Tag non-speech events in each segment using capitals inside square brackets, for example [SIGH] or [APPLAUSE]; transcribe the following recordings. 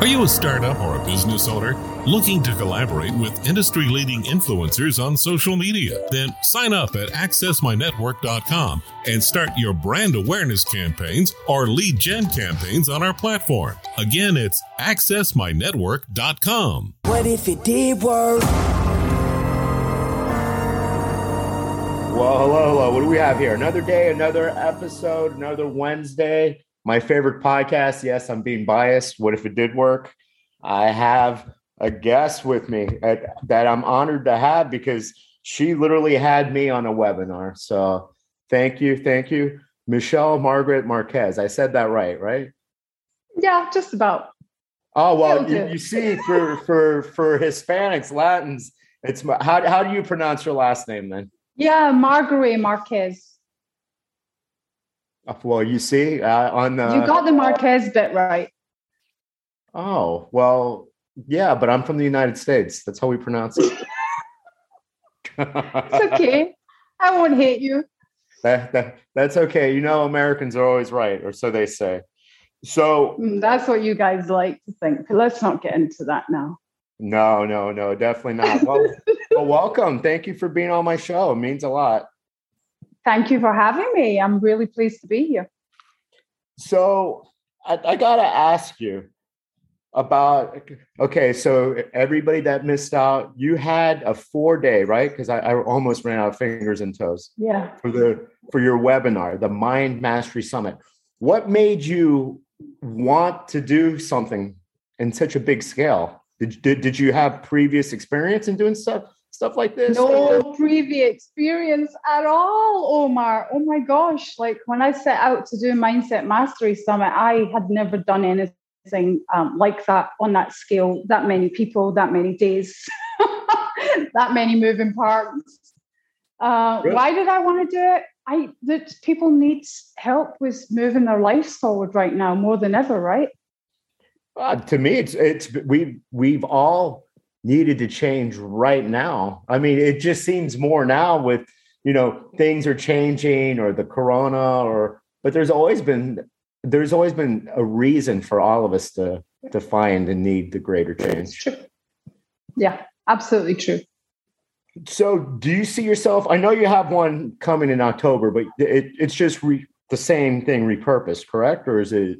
Are you a startup or a business owner looking to collaborate with industry leading influencers on social media? Then sign up at accessmynetwork.com and start your brand awareness campaigns or lead gen campaigns on our platform. Again, it's accessmynetwork.com. What if it did work? Well, hello, hello. What do we have here? Another day, another episode, another Wednesday my favorite podcast. Yes, I'm being biased. What if it did work? I have a guest with me at, that I'm honored to have because she literally had me on a webinar. So thank you, thank you, Michelle Margaret Marquez. I said that right, right? Yeah, just about. Oh well, you, you, see, for for for Hispanics, Latins, it's how how do you pronounce your last name then? Yeah, Margaret Marquez. Well, you see, uh, on the you got the Marquez bit right. Oh well, yeah, but I'm from the United States. That's how we pronounce it. [LAUGHS] it's okay. I won't hate you. That, that, that's okay. You know, Americans are always right, or so they say. So mm, that's what you guys like to think. Let's not get into that now. No, no, no, definitely not. Well, [LAUGHS] well, welcome. Thank you for being on my show. It means a lot. Thank you for having me. I'm really pleased to be here. So I, I got to ask you about okay so everybody that missed out you had a four day right? Because I, I, almost ran out of fingers and toes. Yeah. For the for your webinar the mind mastery summit. What made you want to do something in such a big scale? Did, did, did you have previous experience in doing stuff stuff like this? No previous experience at all, Omar. Oh my gosh. Like when I set out to do Mindset Mastery Summit, I had never done anything um, like that on that scale, that many people, that many days, [LAUGHS] that many moving parts. Uh, why did I want to do it? I that people need help with moving their lives forward right now more than ever, right? Uh, to me, it's it's we we've all needed to change right now. I mean, it just seems more now with, you know, things are changing or the corona or but there's always been there's always been a reason for all of us to to find and need the greater change. True. Yeah, absolutely true. So, do you see yourself? I know you have one coming in October, but it, it's just re, the same thing repurposed, correct? Or is it?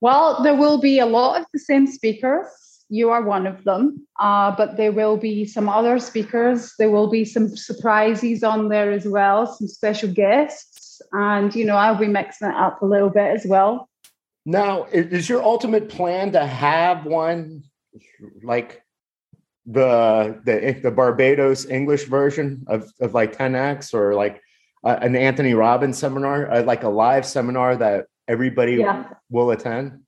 Well, there will be a lot of the same speakers you are one of them. Uh, but there will be some other speakers. There will be some surprises on there as well, some special guests. And, you know, I'll be mixing it up a little bit as well. Now, is your ultimate plan to have one like the the the Barbados English version of, of like 10x or like uh, an Anthony Robbins seminar, uh, like a live seminar that everybody yeah. will attend?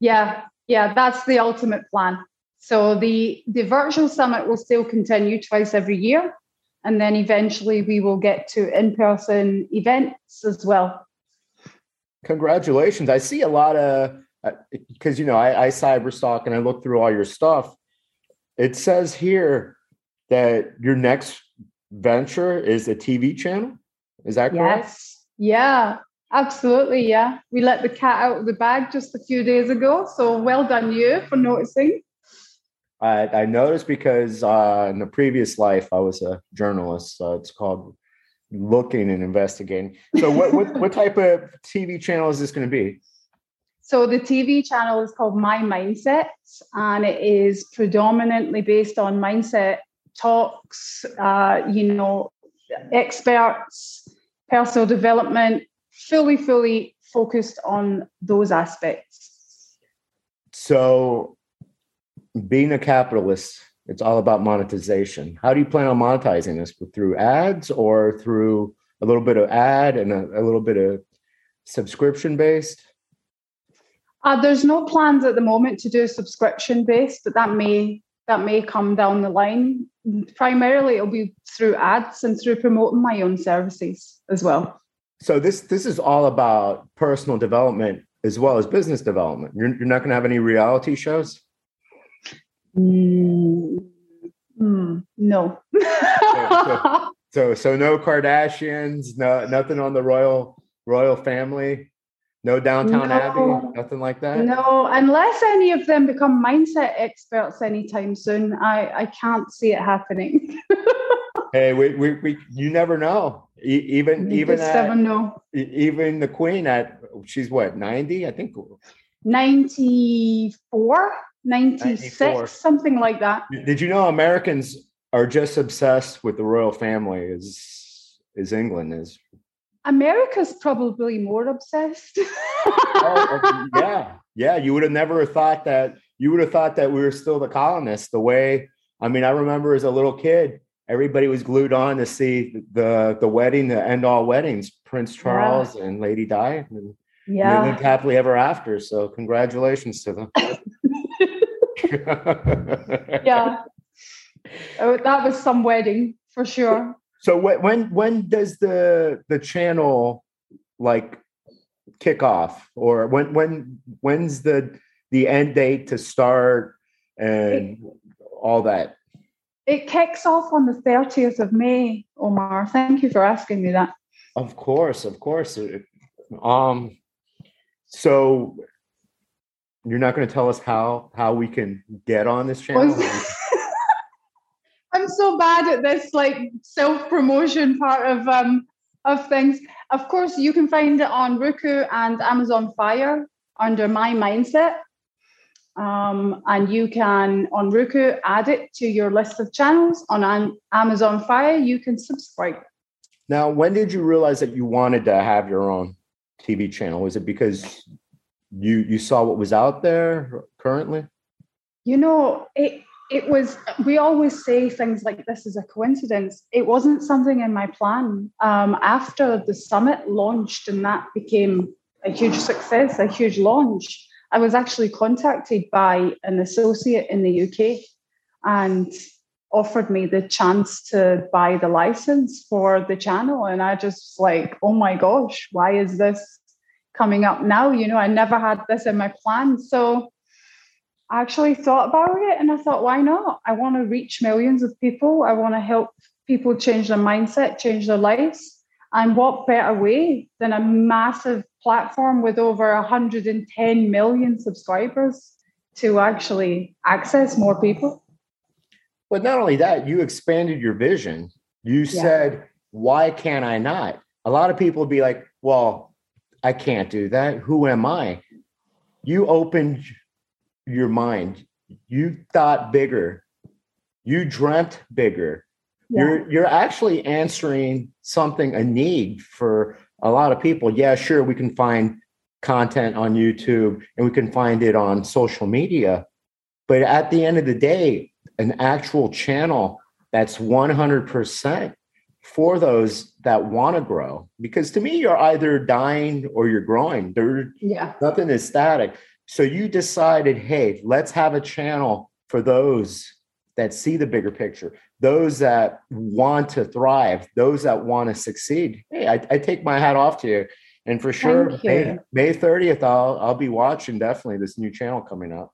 Yeah, yeah, that's the ultimate plan. So the the virtual summit will still continue twice every year, and then eventually we will get to in person events as well. Congratulations! I see a lot of because uh, you know I, I cyberstalk and I look through all your stuff. It says here that your next venture is a TV channel. Is that correct? Yes. Yeah. Absolutely, yeah. We let the cat out of the bag just a few days ago. So well done you for noticing. I, I noticed because uh, in the previous life I was a journalist. So it's called looking and investigating. So what, what, [LAUGHS] what type of TV channel is this going to be? So the TV channel is called My Mindset, and it is predominantly based on mindset talks. Uh, you know, experts, personal development, fully, fully focused on those aspects. So, being a capitalist, it's all about monetization. How do you plan on monetizing this? Through ads or through a little bit of ad and a, a little bit of subscription based? Uh, there's no plans at the moment to do subscription based, but that may that may come down the line. Primarily, it'll be through ads and through promoting my own services as well. So this this is all about personal development as well as business development. You're, you're not going to have any reality shows. Mm, mm, no. so, so so no Kardashians, no nothing on the royal royal family. No Downton no, Abbey, nothing like that. No, unless any of them become mindset experts anytime soon, I I can't see it happening. [LAUGHS] hey, we, we we you never know. even you even at, never know. Even the Queen at she's what ninety, I think. 94, 96, 94. something like that. Did you know Americans are just obsessed with the royal family as as England is? America's probably more obsessed. oh, [LAUGHS] yeah, yeah. You would have never thought that. You would have thought that we were still the colonists. The way, I mean, I remember as a little kid, everybody was glued on to see the the wedding, the end all weddings, Prince Charles yeah. and Lady Di, and yeah, lived happily ever after. So, congratulations to them. [LAUGHS] yeah, [LAUGHS] oh, that was some wedding for sure. So when when does the the channel like kick off, or when when when's the the end date to start and all that? It kicks off on the 30th of May, Omar. Thank you for asking me that. Of course, of course. Um, so you're not going to tell us how how we can get on this channel? [LAUGHS] I'm so bad at this like self promotion part of um of things. Of course, you can find it on Roku and Amazon Fire under My Mindset. Um, and you can on Roku add it to your list of channels. On Amazon Fire, you can subscribe. Now, when did you realize that you wanted to have your own TV channel? Was it because you you saw what was out there currently? You know, it it was we always say things like this is a coincidence it wasn't something in my plan um, after the summit launched and that became a huge success a huge launch i was actually contacted by an associate in the uk and offered me the chance to buy the license for the channel and i just like oh my gosh why is this coming up now you know i never had this in my plan so I actually thought about it and I thought, why not? I want to reach millions of people. I want to help people change their mindset, change their lives. And what better way than a massive platform with over 110 million subscribers to actually access more people? But not only that, you expanded your vision. You yeah. said, why can't I not? A lot of people would be like, well, I can't do that. Who am I? You opened your mind. You thought bigger. You dreamt bigger. Yeah. You're you're actually answering something a need for a lot of people. Yeah, sure, we can find content on YouTube and we can find it on social media, but at the end of the day, an actual channel that's 100% for those that want to grow because to me you're either dying or you're growing. There yeah. nothing is static. So you decided, hey, let's have a channel for those that see the bigger picture, those that want to thrive, those that want to succeed. Hey, I, I take my hat off to you. And for sure, May, May 30th, I'll I'll be watching definitely this new channel coming up.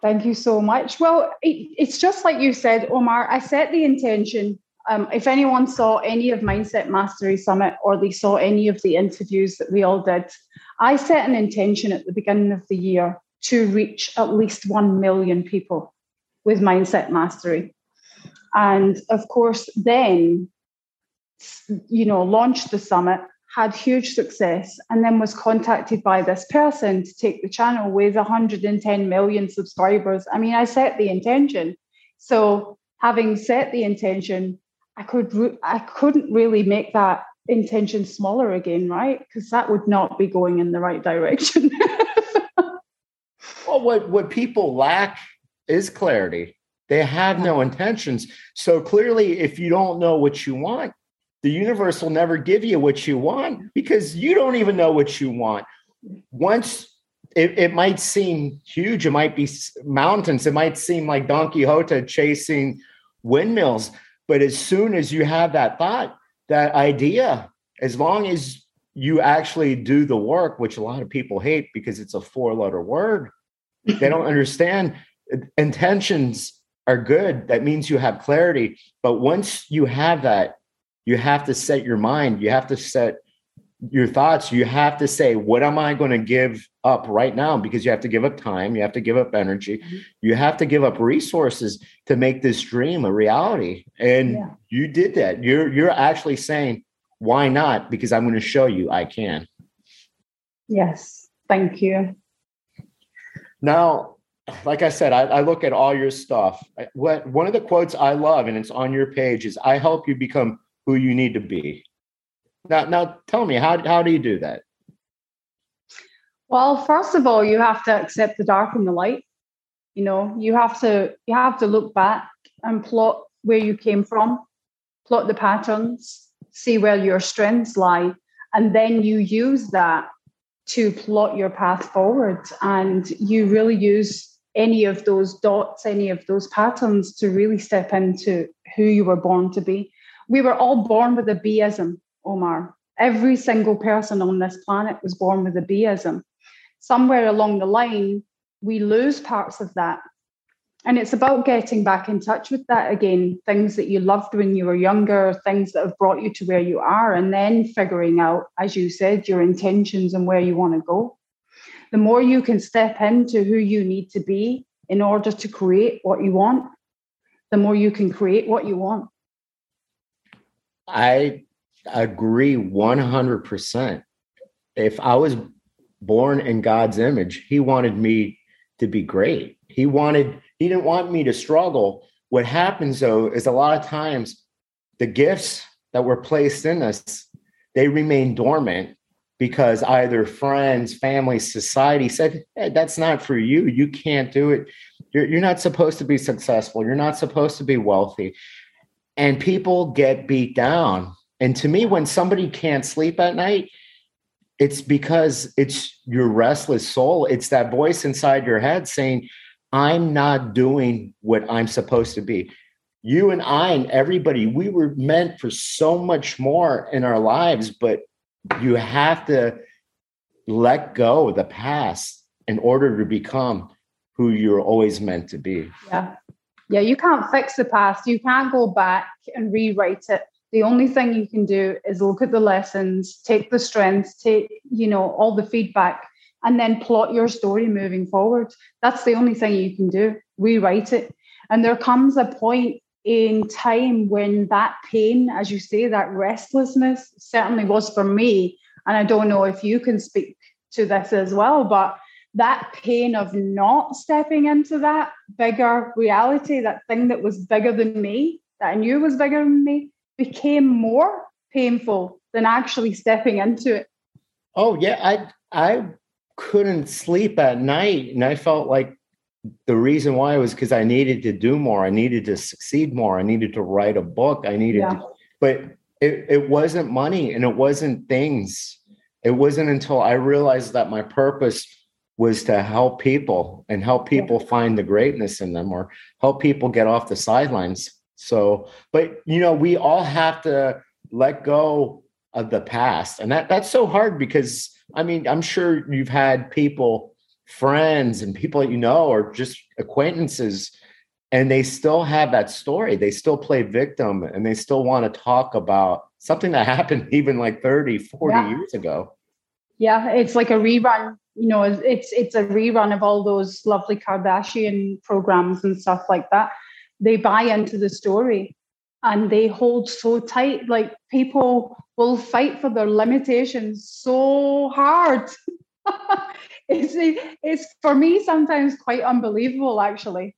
Thank you so much. Well, it, it's just like you said, Omar. I set the intention. Um, if anyone saw any of Mindset Mastery Summit or they saw any of the interviews that we all did, I set an intention at the beginning of the year to reach at least 1 million people with mindset mastery. And of course, then, you know, launched the summit, had huge success, and then was contacted by this person to take the channel with 110 million subscribers. I mean, I set the intention. So, having set the intention, I could I couldn't really make that intention smaller again, right? Because that would not be going in the right direction. [LAUGHS] well, what, what people lack is clarity. They have no intentions. So clearly, if you don't know what you want, the universe will never give you what you want because you don't even know what you want. Once it, it might seem huge. It might be mountains. It might seem like Don Quixote chasing windmills. But as soon as you have that thought, that idea, as long as you actually do the work, which a lot of people hate because it's a four letter word, they don't [LAUGHS] understand uh, intentions are good. That means you have clarity. But once you have that, you have to set your mind, you have to set your thoughts. You have to say, what am I going to give up right now? Because you have to give up time, you have to give up energy, mm-hmm. you have to give up resources to make this dream a reality. And yeah. you did that. You're you're actually saying, why not? Because I'm going to show you I can. Yes. Thank you. Now, like I said, I, I, look at all your stuff. What one of the quotes I love, and it's on your page, is "I help you become who you need to be." Now, now, tell me how how do you do that? Well, first of all, you have to accept the dark and the light. You know, you have to you have to look back and plot where you came from, plot the patterns, see where your strengths lie, and then you use that to plot your path forward. And you really use any of those dots, any of those patterns to really step into who you were born to be. We were all born with a B'ism, Omar. Every single person on this planet was born with a B'ism. Somewhere along the line, we lose parts of that. And it's about getting back in touch with that again, things that you loved when you were younger, things that have brought you to where you are, and then figuring out, as you said, your intentions and where you want to go the more you can step into who you need to be in order to create what you want, the more you can create what you want. I agree 100%. If I was born in God's image, He wanted me to be great. He wanted, He didn't want me to struggle. What happens though is a lot of times the gifts that were placed in us, they remain dormant because either friends, family, society said, hey, that's not for you. You can't do it. You're, you're not supposed to be successful. You're not supposed to be wealthy. And people get beat down. And to me, when somebody can't sleep at night, it's because it's your restless soul. It's that voice inside your head saying, I'm not doing what I'm supposed to be. You and I and everybody, we were meant for so much more in our lives, but you have to let go of the past in order to become who you're always meant to be. Yeah. Yeah, you can't fix the past. You can't go back and rewrite it. The only thing you can do is look at the lessons, take the strengths, take, you know, all the feedback and then plot your story moving forward. That's the only thing you can do. Rewrite it. And there comes a point in time when that pain, as you say, that restlessness certainly was for me. And I don't know if you can speak to this as well, but that pain of not stepping into that bigger reality, that thing that was bigger than me, that I knew was bigger than me, became more painful than actually stepping into it. Oh yeah, I I couldn't sleep at night and I felt like the reason why was because I needed to do more. I needed to succeed more. I needed to write a book. I needed, yeah. to, but it, it wasn't money and it wasn't things. It wasn't until I realized that my purpose was to help people and help people yeah. find the greatness in them or help people get off the sidelines. So, but you know, we all have to let go of the past. And that that's so hard because I mean, I'm sure you've had people friends and people that you know or just acquaintances and they still have that story. They still play victim and they still want to talk about something that [LAUGHS] happened even like 30 40 yeah. years ago. Yeah it's like a rerun you know it's it's a rerun of all those lovely kardashian programs and stuff like that. They buy into the story and they hold so tight like people will fight for their limitations so hard [LAUGHS] it's, it's for me sometimes quite unbelievable, actually.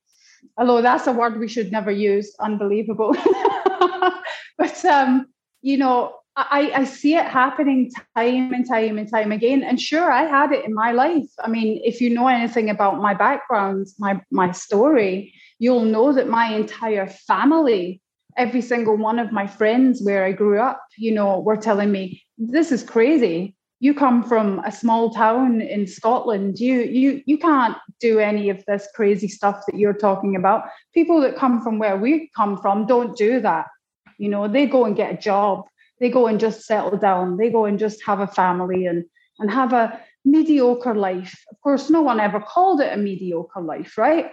Although that's a word we should never use, unbelievable. [LAUGHS] but, um, you know, I, I see it happening time and time and time again. And sure, I had it in my life. I mean, if you know anything about my background, my, my story, you'll know that my entire family, every single one of my friends where I grew up, you know, were telling me, this is crazy you come from a small town in Scotland. You you you can't do any of this crazy stuff that you're talking about. People that come from where we come from don't do that. You know, they go and get a job. They go and just settle down. They go and just have a family and and have a mediocre life. Of course, no one ever called it a mediocre life, right?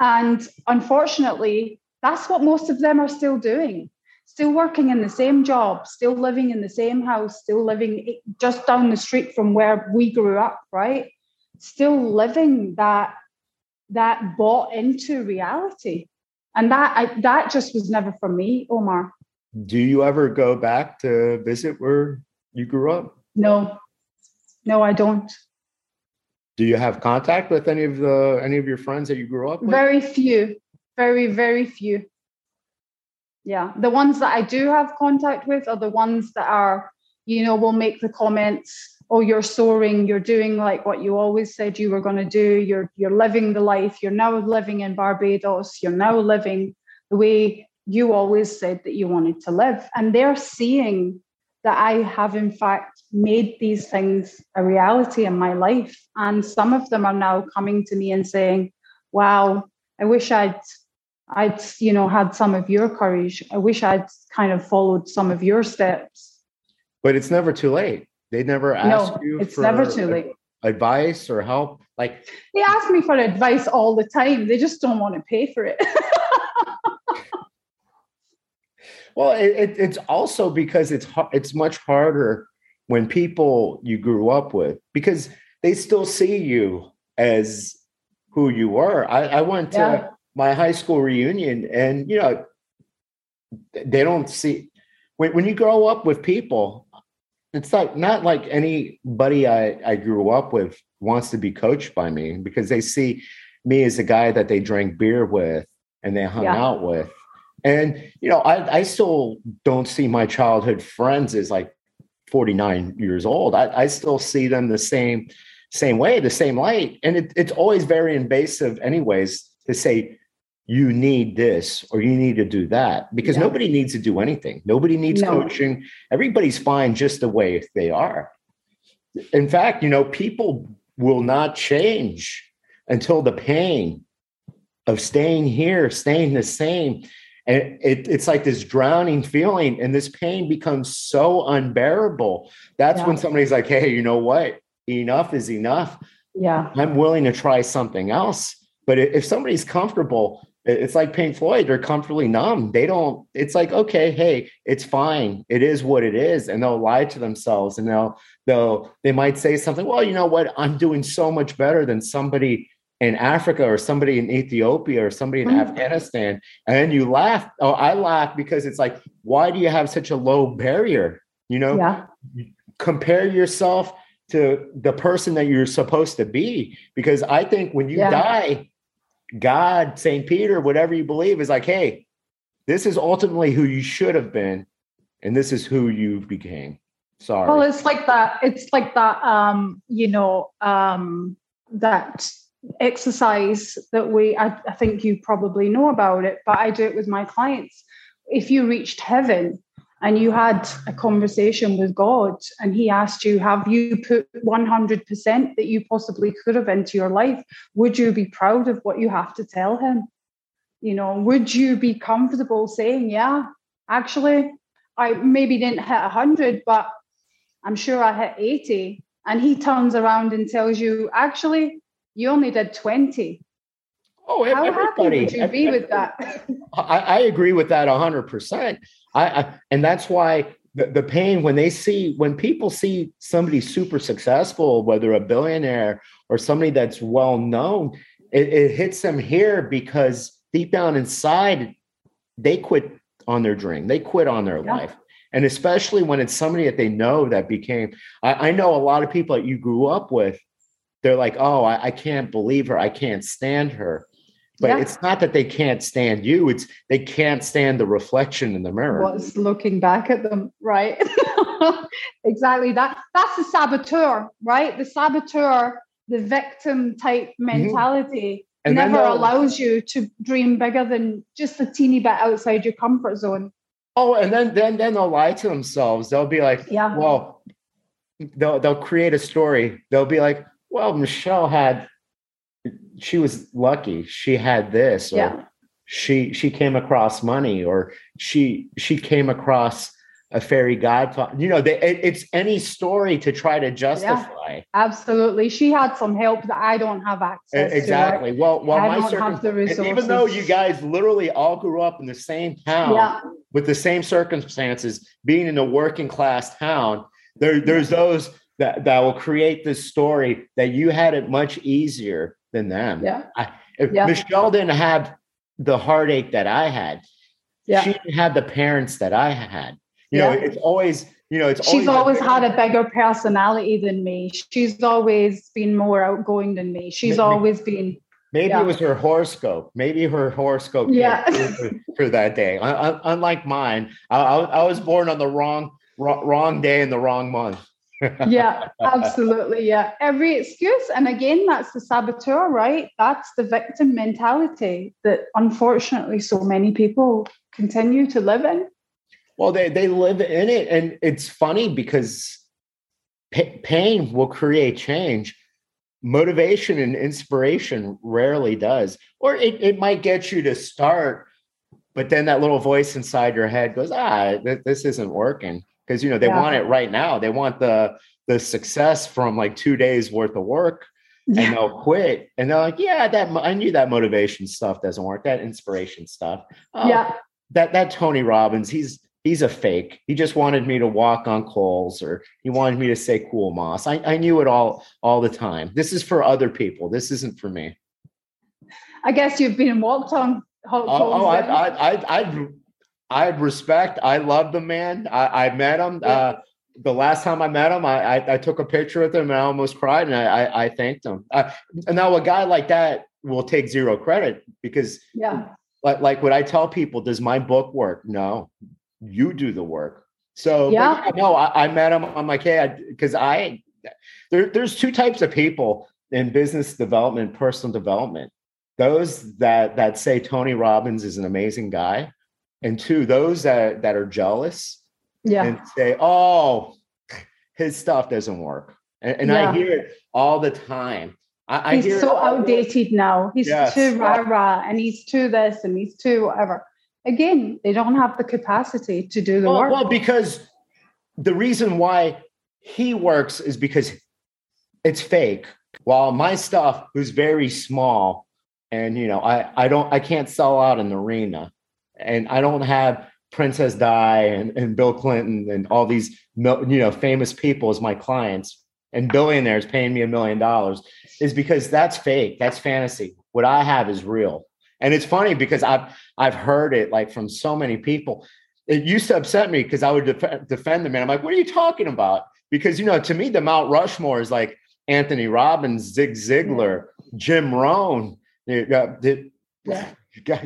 And unfortunately, that's what most of them are still doing still working in the same job, still living in the same house, still living just down the street from where we grew up, right? Still living that that bought into reality. And that I, that just was never for me, Omar. Do you ever go back to visit where you grew up? No. No, I don't. Do you have contact with any of the any of your friends that you grew up with? Very few. Very, very few yeah. The ones that i do have contact with are the ones that are you know will make the comments oh you're soaring. You're doing like what you always said you were going to do. You're you're living the life. You're now living in barbados. You're now living the way you always said that you wanted to live. And they're seeing that i have in fact made these things a reality in my life. And some of them are now coming to me and saying wow i wish i'd I'd, you know, had some of your courage. I wish I'd kind of followed some of your steps. But it's never too late. They never ask no, you it's never too late. Advice or help. Like they ask me for advice all the time. They just don't want to pay for it. [LAUGHS] well, it, it, it's also because it's it's much harder when people you grew up with because they still see you as who you were. I, I went to yeah my high school reunion and you know they don't see when, when you grow up with people it's like not like anybody I, I grew up with wants to be coached by me because they see me as a guy that they drank beer with and they hung yeah. out with. And you know I, I still don't see my childhood friends as like 49 years old. I, I still see them the same same way the same light. And it, it's always very invasive anyways to say you need this or you need to do that because yeah. nobody needs to do anything. Nobody needs no. coaching. Everybody's fine just the way they are. In fact, you know, people will not change until the pain of staying here, staying the same. And it, it's like this drowning feeling, and this pain becomes so unbearable. That's yeah. when somebody's like, hey, you know what? Enough is enough. Yeah. I'm willing to try something else. But if somebody's comfortable it's like Pink Floyd, they're comfortably numb. They don't, it's like, okay, hey, it's fine. It is what it is. And they'll lie to themselves and they'll, they'll, they might say something, well, you know what? I'm doing so much better than somebody in Africa or somebody in Ethiopia or somebody in mm-hmm. Afghanistan. And then you laugh. Oh, I laugh because it's like, why do you have such a low barrier? You know, yeah. compare yourself to the person that you're supposed to be. Because I think when you yeah. die, God, St. Peter, whatever you believe, is like, hey, this is ultimately who you should have been, and this is who you became. Sorry. Well, it's like that. It's like that. Um, you know, um, that exercise that we. I, I think you probably know about it, but I do it with my clients. If you reached heaven, and you had a conversation with God and he asked you, Have you put 100% that you possibly could have into your life? Would you be proud of what you have to tell him? You know, would you be comfortable saying, Yeah, actually, I maybe didn't hit 100, but I'm sure I hit 80. And he turns around and tells you, Actually, you only did 20. Oh, How everybody, happy would you be with that? [LAUGHS] I, I agree with that 100%. I, I and that's why the, the pain when they see when people see somebody super successful, whether a billionaire or somebody that's well known, it, it hits them here because deep down inside, they quit on their dream, they quit on their yeah. life. And especially when it's somebody that they know that became I, I, know a lot of people that you grew up with they're like oh I, I can't believe her. I can't stand her but yeah. it's not that they can't stand you it's they can't stand the reflection in the mirror what's looking back at them right [LAUGHS] exactly that that's the saboteur right the saboteur the victim type mm-hmm. mentality mm-hmm. never allows you to dream bigger than just a teeny bit outside your comfort zone oh and then then then they'll lie to themselves they'll be like yeah well they'll they'll create a story. They'll be like, well, Michelle had she was lucky. She had this, or Yeah. she she came across money, or she she came across a fairy godfather. You know, they, it, it's any story to try to justify. Absolutely. She had some help that I don't have access Exactly. Well, well, I my don't have the and even though you guys literally all grew up in the same town Yeah. with the same circumstances, being in a working class town, there, there's those that, that will create this story that you had it much easier than them. Yeah. If Yeah. Michelle didn't have the heartache that I had, Yeah. she didn't have the parents that I had. You know, it's always, you know, it's She's always a- had a bigger personality than me. She's always been more outgoing than me. She's Ma- ma- always been Maybe Yeah. it was her horoscope. Maybe her horoscope Yeah. for, for that day. Un- un- unlike mine, I, I, I was born on the wrong wrong day in the wrong month. Yeah, [LAUGHS] absolutely. Yeah. Every excuse. And again, that's the saboteur, right? That's the victim mentality that unfortunately so many people continue to live in. Well, they they live in it, and it's funny because pa- pain will create change. Motivation and inspiration rarely does, or it, it might get you to start, but then that little voice inside your head goes, "Ah, th- this isn't working." Because you know they Yeah. want it right now. They want the the success from like two days worth of work, and they'll quit. And they're like, "Yeah, that I knew that motivation stuff doesn't work. That inspiration stuff." Oh, Yeah. that that Tony Robbins, he's he's a fake. He just wanted me to walk on coals or he wanted me to say cool moss. I, I knew it all all the time. This is for other people. This isn't for me. I guess you've been walked on hot oh, oh, coals oh I, then. I, I, I'd respect. I love the man. I, I met him. Yeah. Uh, the last time I met him, I, I, I took a picture with him and I almost cried and I, I, I thanked him. Uh, and now a guy like that will take zero credit because yeah. like like what I tell people, does my book work? No, you do the work. So Yeah. yeah, no, I, I met him. I'm like, hey, because I, there, there's two types of people in business development, personal development. Those that that say Tony Robbins is an amazing guy, and two, those that that are jealous Yeah. and say, oh, his stuff doesn't work. And, and I hear it all the time. I, I hear he's it so the- outdated now. He's Yes. too rah rah and he's too this and he's too whatever. Again, they don't have the capacity to do the well, work. well, because the reason why he works is because it's fake. While my stuff was very small, and you know, I I don't I can't sell out an arena, and I don't have Princess Di and, and Bill Clinton and all these you know famous people as my clients and billionaires paying me a million dollars is because that's fake. That's fantasy. What I have is real. And it's funny because I've I've heard it like from so many people. It used to upset me because I would def- defend the man. I'm like, "What are you talking about?" Because you know, to me, the Mount Rushmore is like Anthony Robbins, Zig Ziglar, Jim Rohn, the,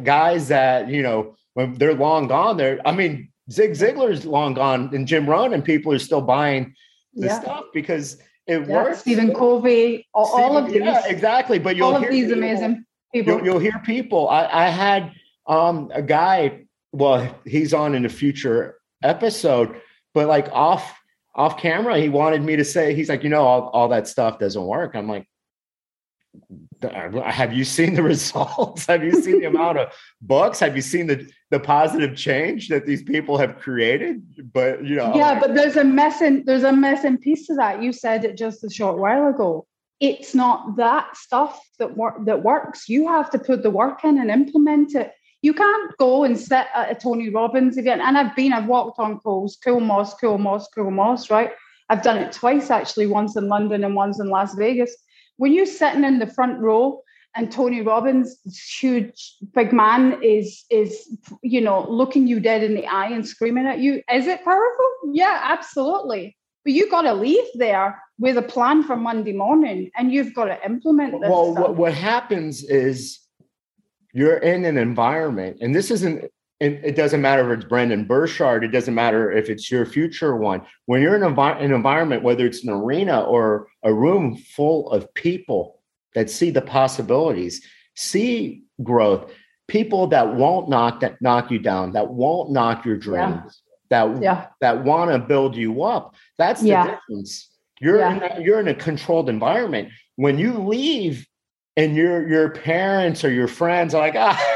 guys that you know when they're long gone. They're, I mean, Zig Ziglar's long gone, and Jim Rohn, and people are still buying the yeah. stuff because it yeah. works. Stephen Covey, all, all of these, yeah, exactly. But you'll all of hear these people- amazing people. You'll, you'll hear people. I, I had um, a guy. Well, he's on in a future episode, but like off off camera, he wanted me to say he's like, you know, all, all that stuff doesn't work. I'm like, Uh, have you seen the [LAUGHS] results? have you seen the amount of books? Have you seen the the positive change that these people have created? But you know, yeah, but there's a missing there's a missing piece to that. You said it just a short while ago. It's not that stuff that work that works. You have to put the work in and implement it. You can't go and sit at a Tony Robbins event. And I've been, I've walked on calls, cool moss, cool moss, cool moss, right? I've done it twice actually, once in London and once in Las Vegas. When you're sitting in the front row and Tony Robbins, huge big man, is is you know looking you dead in the eye and screaming at you, is it powerful? Yeah, absolutely. But you got to leave there with a plan for Monday morning, and you've got to implement this. well, stuff. what, what happens is you're in an environment, and this isn't. It, it doesn't matter if it's Brendon Burchard. It doesn't matter if it's your future one. When you're in an, envi- an environment, whether it's an arena or a room full of people that see the possibilities, see growth, people that won't knock that knock you down, that won't knock your dreams, that yeah, that want to build you up. That's the Yeah. difference. You're Yeah. in that, you're in a controlled environment. When you leave, and your your parents or your friends are like, ah,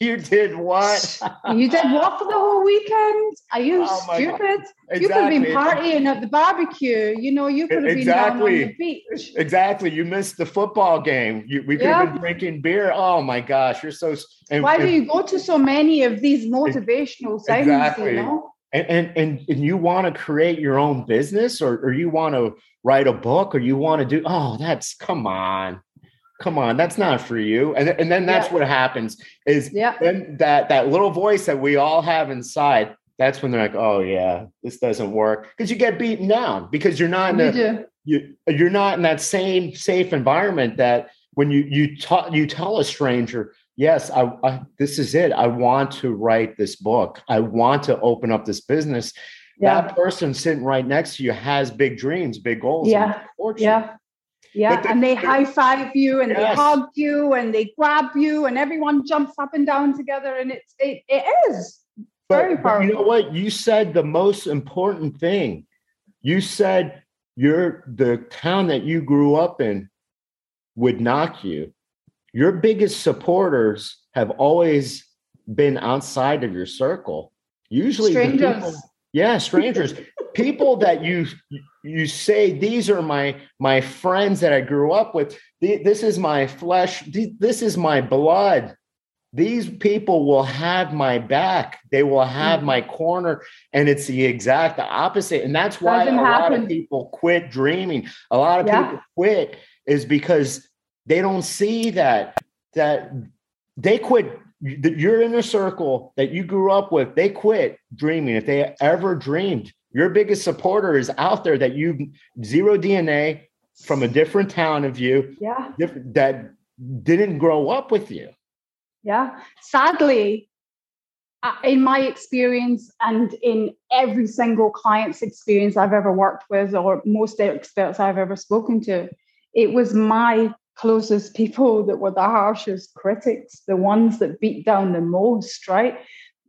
you did what? [LAUGHS] You did what for the whole weekend? Are you Oh stupid? You could have been partying at the barbecue. You know, you could have been down on Exactly. the beach. Exactly. You missed the football game. You, we could have been drinking beer. Oh my gosh, you're so. And, Why do you go to so many of these motivational things? Exactly. You know? and and and, and you want to create your own business or, or you want to write a book or you want to do oh that's come on come on that's not for you and, and then that's Yeah. what happens is Yeah. then that that little voice that we all have inside that's when they're like oh yeah this doesn't work because you get beaten down because you're not in You do. you you're not in that same safe environment that when you you ta- you tell a stranger yes I, I this is it i want to write this book i want to open up this business Yeah. that person sitting right next to you has big dreams big goals Yeah. Yeah. Yeah. And they high five you and they hug you and they grab you and everyone jumps up and down together. And it's it, it is. but, Very but you know what you said the most important thing you said your the town that you grew up in would knock you your biggest supporters have always been outside of your circle usually Strangers. people- yeah strangers. People that you you say these are my my friends that i grew up with. This is my flesh. This is my blood. These people will have my back. They will have Mhm. my corner. And it's the exact opposite. And that's why Doesn't a lot of people quit dreaming. A lot of Yeah. people quit is because they don't see that that they quit that your inner circle that you grew up with they quit dreaming if they ever dreamed your biggest supporter is out there that you zero dna from a different town of you Yeah. that didn't grow up with you Yeah. Sadly, uh, in my experience and in every single client's experience I've ever worked with, or most experts I've ever spoken to, it was my closest people that were the harshest critics, the ones that beat down the most, right?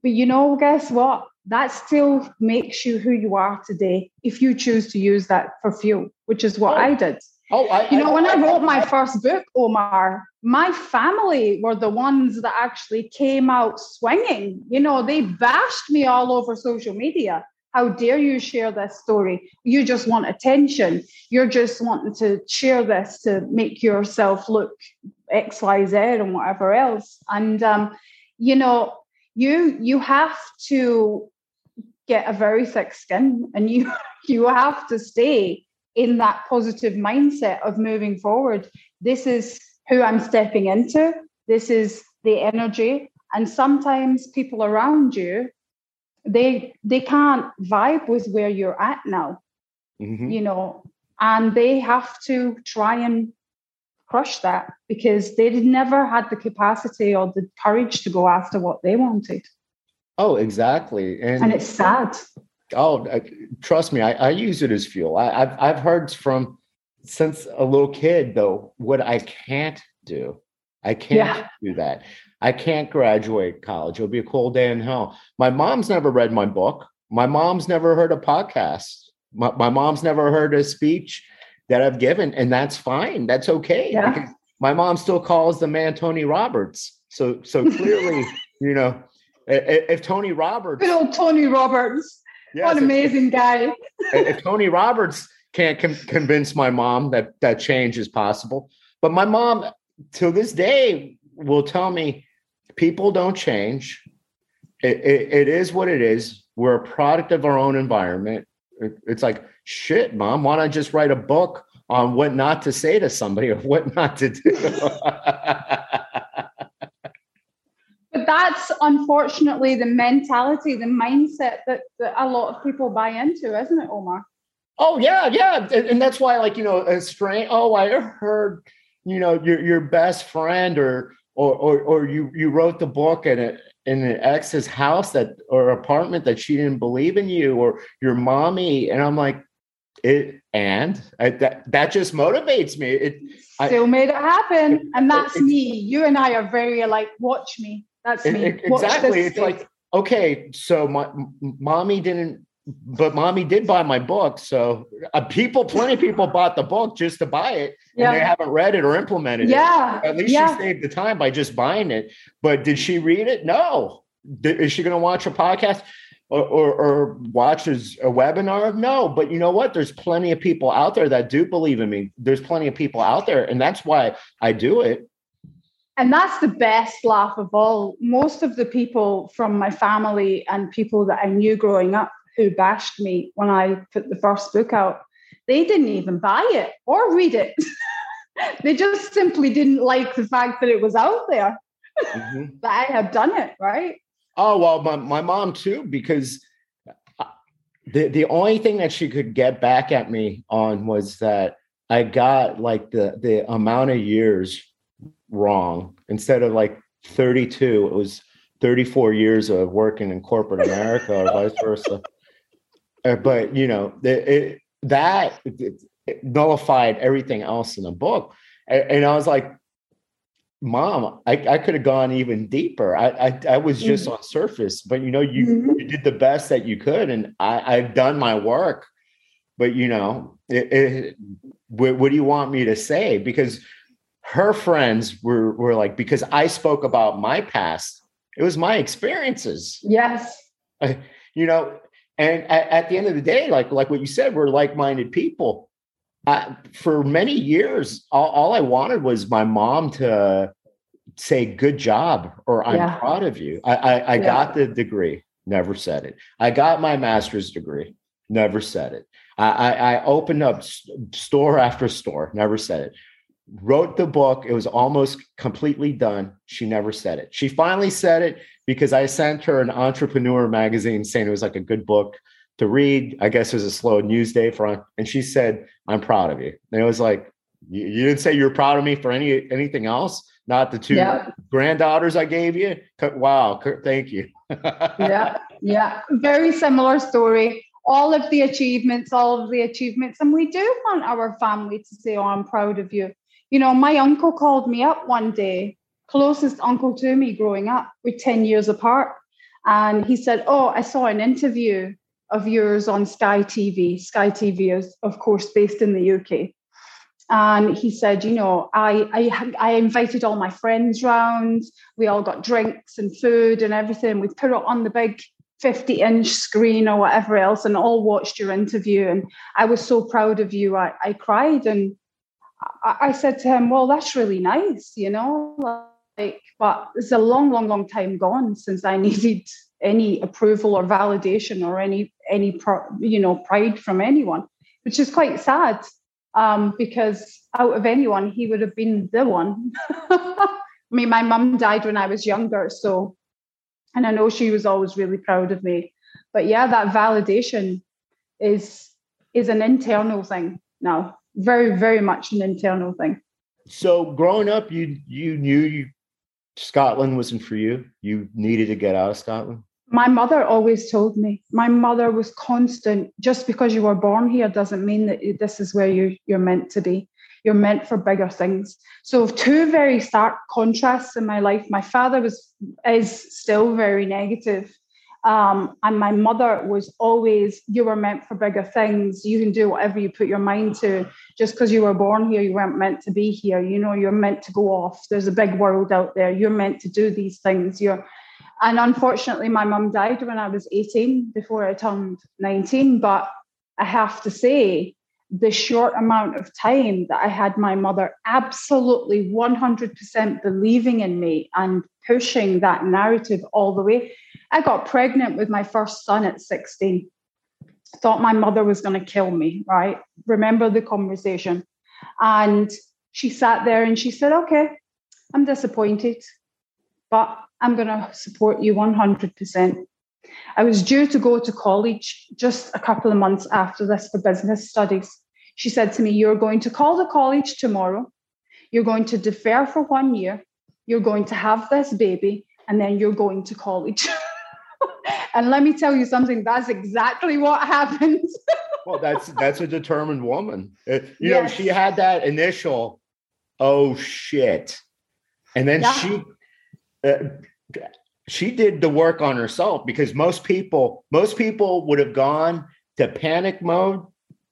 But you know, guess what? That still makes you who you are today if you choose to use that for fuel, which is what I did. oh I, You know, when I wrote my first book, Omar, my family were the ones that actually came out swinging. You know, they bashed me all over social media. How dare you share this story? You just want attention. You're just wanting to share this to make yourself look X, Y, Z, and whatever else. And um, you know, you you have to get a very thick skin, and you [LAUGHS] you have to stay in that positive mindset of moving forward. This is who I'm stepping into. This is the energy. And sometimes people around you, they they can't vibe with where you're at now, Mhm. you know, and they have to try and crush that because they never had the capacity or the courage to go after what they wanted. oh exactly and, And it's sad. oh trust me I, I use it as fuel I, I've, I've heard from since a little kid though what i can't do i can't Yeah. do that i can't graduate college. It'll be a cold day in hell. My mom's never read my book. My mom's never heard a podcast. My, my mom's never heard a speech that i've given and that's fine. That's okay Yeah. my mom still calls the man tony roberts. So so clearly [LAUGHS] you know i- i- if tony roberts Good old Tony Roberts. yes, what an if- amazing guy. if Tony Roberts can't con- convince my mom that that change is possible, but my mom to this day will tell me people don't change. It, it, it is what it is. We're a product of our own environment. It- it's like shit, mom. Why don't I just write a book on what not to say to somebody or what not to do? [LAUGHS] But that's unfortunately the mentality, the mindset that, that a lot of people buy into, isn't it, Omar? Oh yeah, yeah, and, and that's why, like you know, a strange. Oh, I heard, you know, your your best friend or or or, or you you wrote the book in a in an ex's house that or apartment that she didn't believe in you or your mommy, and I'm like, it and I, that that just motivates me. It I- Still made it happen. And that's me. You and I are very alike. Watch me. That's me. it- exactly. It's like okay, so my mommy didn't but mommy did buy my book. So uh, people, plenty of people bought the book just to buy it Yeah. and they haven't read it or implemented Yeah. it. Yeah. At least yeah. she saved the time by just buying it. But did she read it? No. Did- is she going to watch a podcast or, or, or watch a webinar? No. But you know what? There's plenty of people out there that do believe in me. There's plenty of people out there. And that's why I do it. And that's the best laugh of all. Most of the people from my family and people that I knew growing up who bashed me when I put the first book out, they didn't even buy it or read it. [LAUGHS] they just simply didn't like the fact that it was out there, Mhm. [LAUGHS] that I had done it, right? Oh well, my, my mom too, because uh, the the only thing that she could get back at me on was that I got like the the amount of years wrong. Instead of like 32, it was 34 years of working in corporate America or vice versa. [LAUGHS] Uh, but you know, the, it, that it, it nullified everything else in the book. And, and I was like, Mom, I, I could have gone even deeper. I, I I was just on surface, but you know, you Mhm. you did the best that you could, and I, I've done my work. But you know, it, it, what, what do you want me to say? Because her friends were were like, because I spoke about my past, it was my experiences, Yes. [LAUGHS] you know. And at, at the end of the day, like like what you said, we're like minded people. I, for many years, all, all I wanted was my mom to say "good job" or "I'm Yeah. proud of you." I, I, I Yeah. got the degree, never said it. I got my master's degree, never said it. I, I, I opened up store after store, never said it. Wrote the book; it was almost completely done. She never said it. She finally said it because I sent her an entrepreneur magazine saying it was like a good book to read. I guess it was a slow news day for, and she said, "I'm proud of you." And it was like, "You, you didn't say you're proud of me for any anything else, not the two Yeah. granddaughters I gave you." Wow, thank you. yeah, [LAUGHS] yeah. Very similar story. All of the achievements, all of the achievements. And we do want our family to say, Oh, I'm proud of you. You know, my uncle called me up one day, closest uncle to me growing up, we're 10 years apart. And he said, Oh, I saw an interview of yours on Sky TV. Sky TV is, of course, based in the UK. And he said, you know, I, I I invited all my friends round. We all got drinks and food and everything. We put it on the big 50 inch screen or whatever else and all watched your interview. And I was so proud of you. I, I cried and I, I said to him, Well, that's really nice, you know, like, but it's a long, long, long time gone since I [LAUGHS] needed any approval or validation or any any you know pride from anyone, which is quite sad um, because out of anyone, he would have been the one. [LAUGHS] I mean, my mum died when I was younger, so, and I know she was always really proud of me. But yeah, that validation is is an internal thing now, very, very much an internal thing. so, growing up, you you knew you Scotland wasn't for you. You needed to get out of Scotland. My mother always told me, my mother was constant, just because you were born here doesn't mean that this is where you, you're meant to be. You're meant for bigger things. So two very stark contrasts in my life. My father was is still very negative. Um, and my mother was always, you were meant for bigger things. You can do whatever you put your mind to. Just because you were born here, you weren't meant to be here. You know, you're meant to go off. There's a big world out there. You're meant to do these things. You're and unfortunately, my mum died when I was 18 before I turned 19. But I have to say, the short amount of time that I had my mother absolutely 100% believing in me and pushing that narrative all the way. I got pregnant with my first son at 16. Thought my mother was going to kill me, right? Remember the conversation. And she sat there and she said, Okay, I'm disappointed, but I'm going to support you 100%. I was due to go to college just a couple of months after this for business studies. She said to me, You're going to call the college tomorrow. You're going to defer for one year. You're going to have this baby, and then you're going to college. [LAUGHS] and let me tell you something that's exactly what happened. [LAUGHS] Well, that's that's a determined woman. Uh, You know, she had that initial, oh shit, and then Yeah. she. Uh, she did the work on herself because most people most people would have gone to panic mode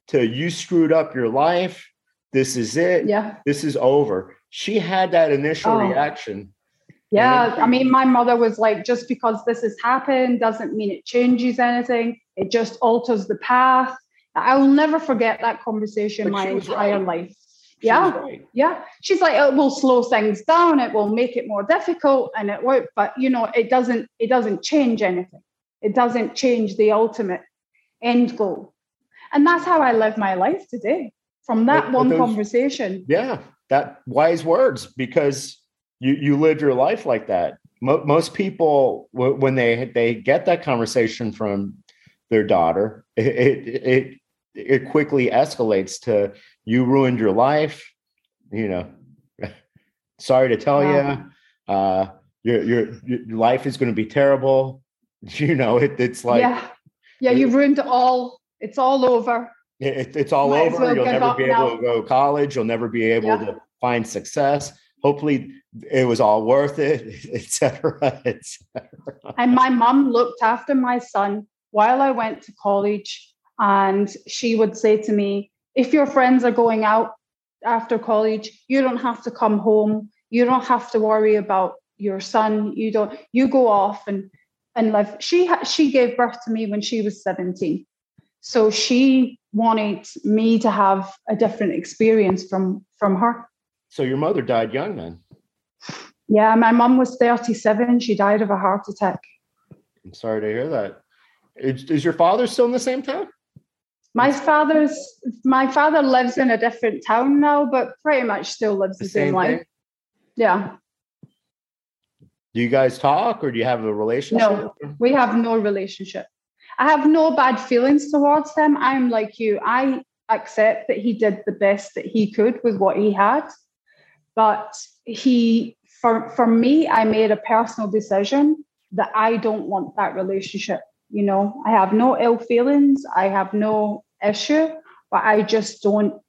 to you screwed up your life this is it yeah this is over she had that initial Oh. reaction Yeah, I mean, my mother was like, just because this has happened doesn't mean it changes anything. It just alters the path. I will never forget that conversation But my entire right. life. She Yeah. right. Yeah, she's like, it will slow things down. It will make it more difficult, and it won't. But you know, it doesn't. It doesn't change anything. It doesn't change the ultimate end goal, and that's how I live my life today. From that but one those- conversation. yeah that wise words because you you lived your life like that Mo- most people w- when they they get that conversation from their daughter it it it, it quickly escalates to you ruined your life you know [LAUGHS] sorry to tell Wow. you uh your, your your life is going to be terrible [LAUGHS] you know it, it's like yeah, yeah, you ruined it all. It's all over. it, it's all Might over. well You'll never be able now. to go to college. You'll never be able Yeah. to find success. Hopefully, it was all worth it, [LAUGHS] etc. etc. And my mum looked after my son while I went to college. And she would say to me, if your friends are going out after college, you don't have to come home. You don't have to worry about your son. You don't, you go off and and live. She she gave birth to me when she was 17. So she wanted me to have a different experience from from her. So your mother died young then. Yeah, my mom was 37. She died of a heart attack. I'm sorry to hear that. Is, is your father still in the same town? My father's my father lives in a different town now, but pretty much still lives the, same, life. thing? Yeah. Do you guys talk or do you have a relationship? No. We have no relationship. I have no bad feelings towards him. I'm like you. I accept that he did the best that he could with what he had. But he for for me, I made a personal decision that I don't want that relationship. You know, I have no ill feelings, I have no issue, but I just don't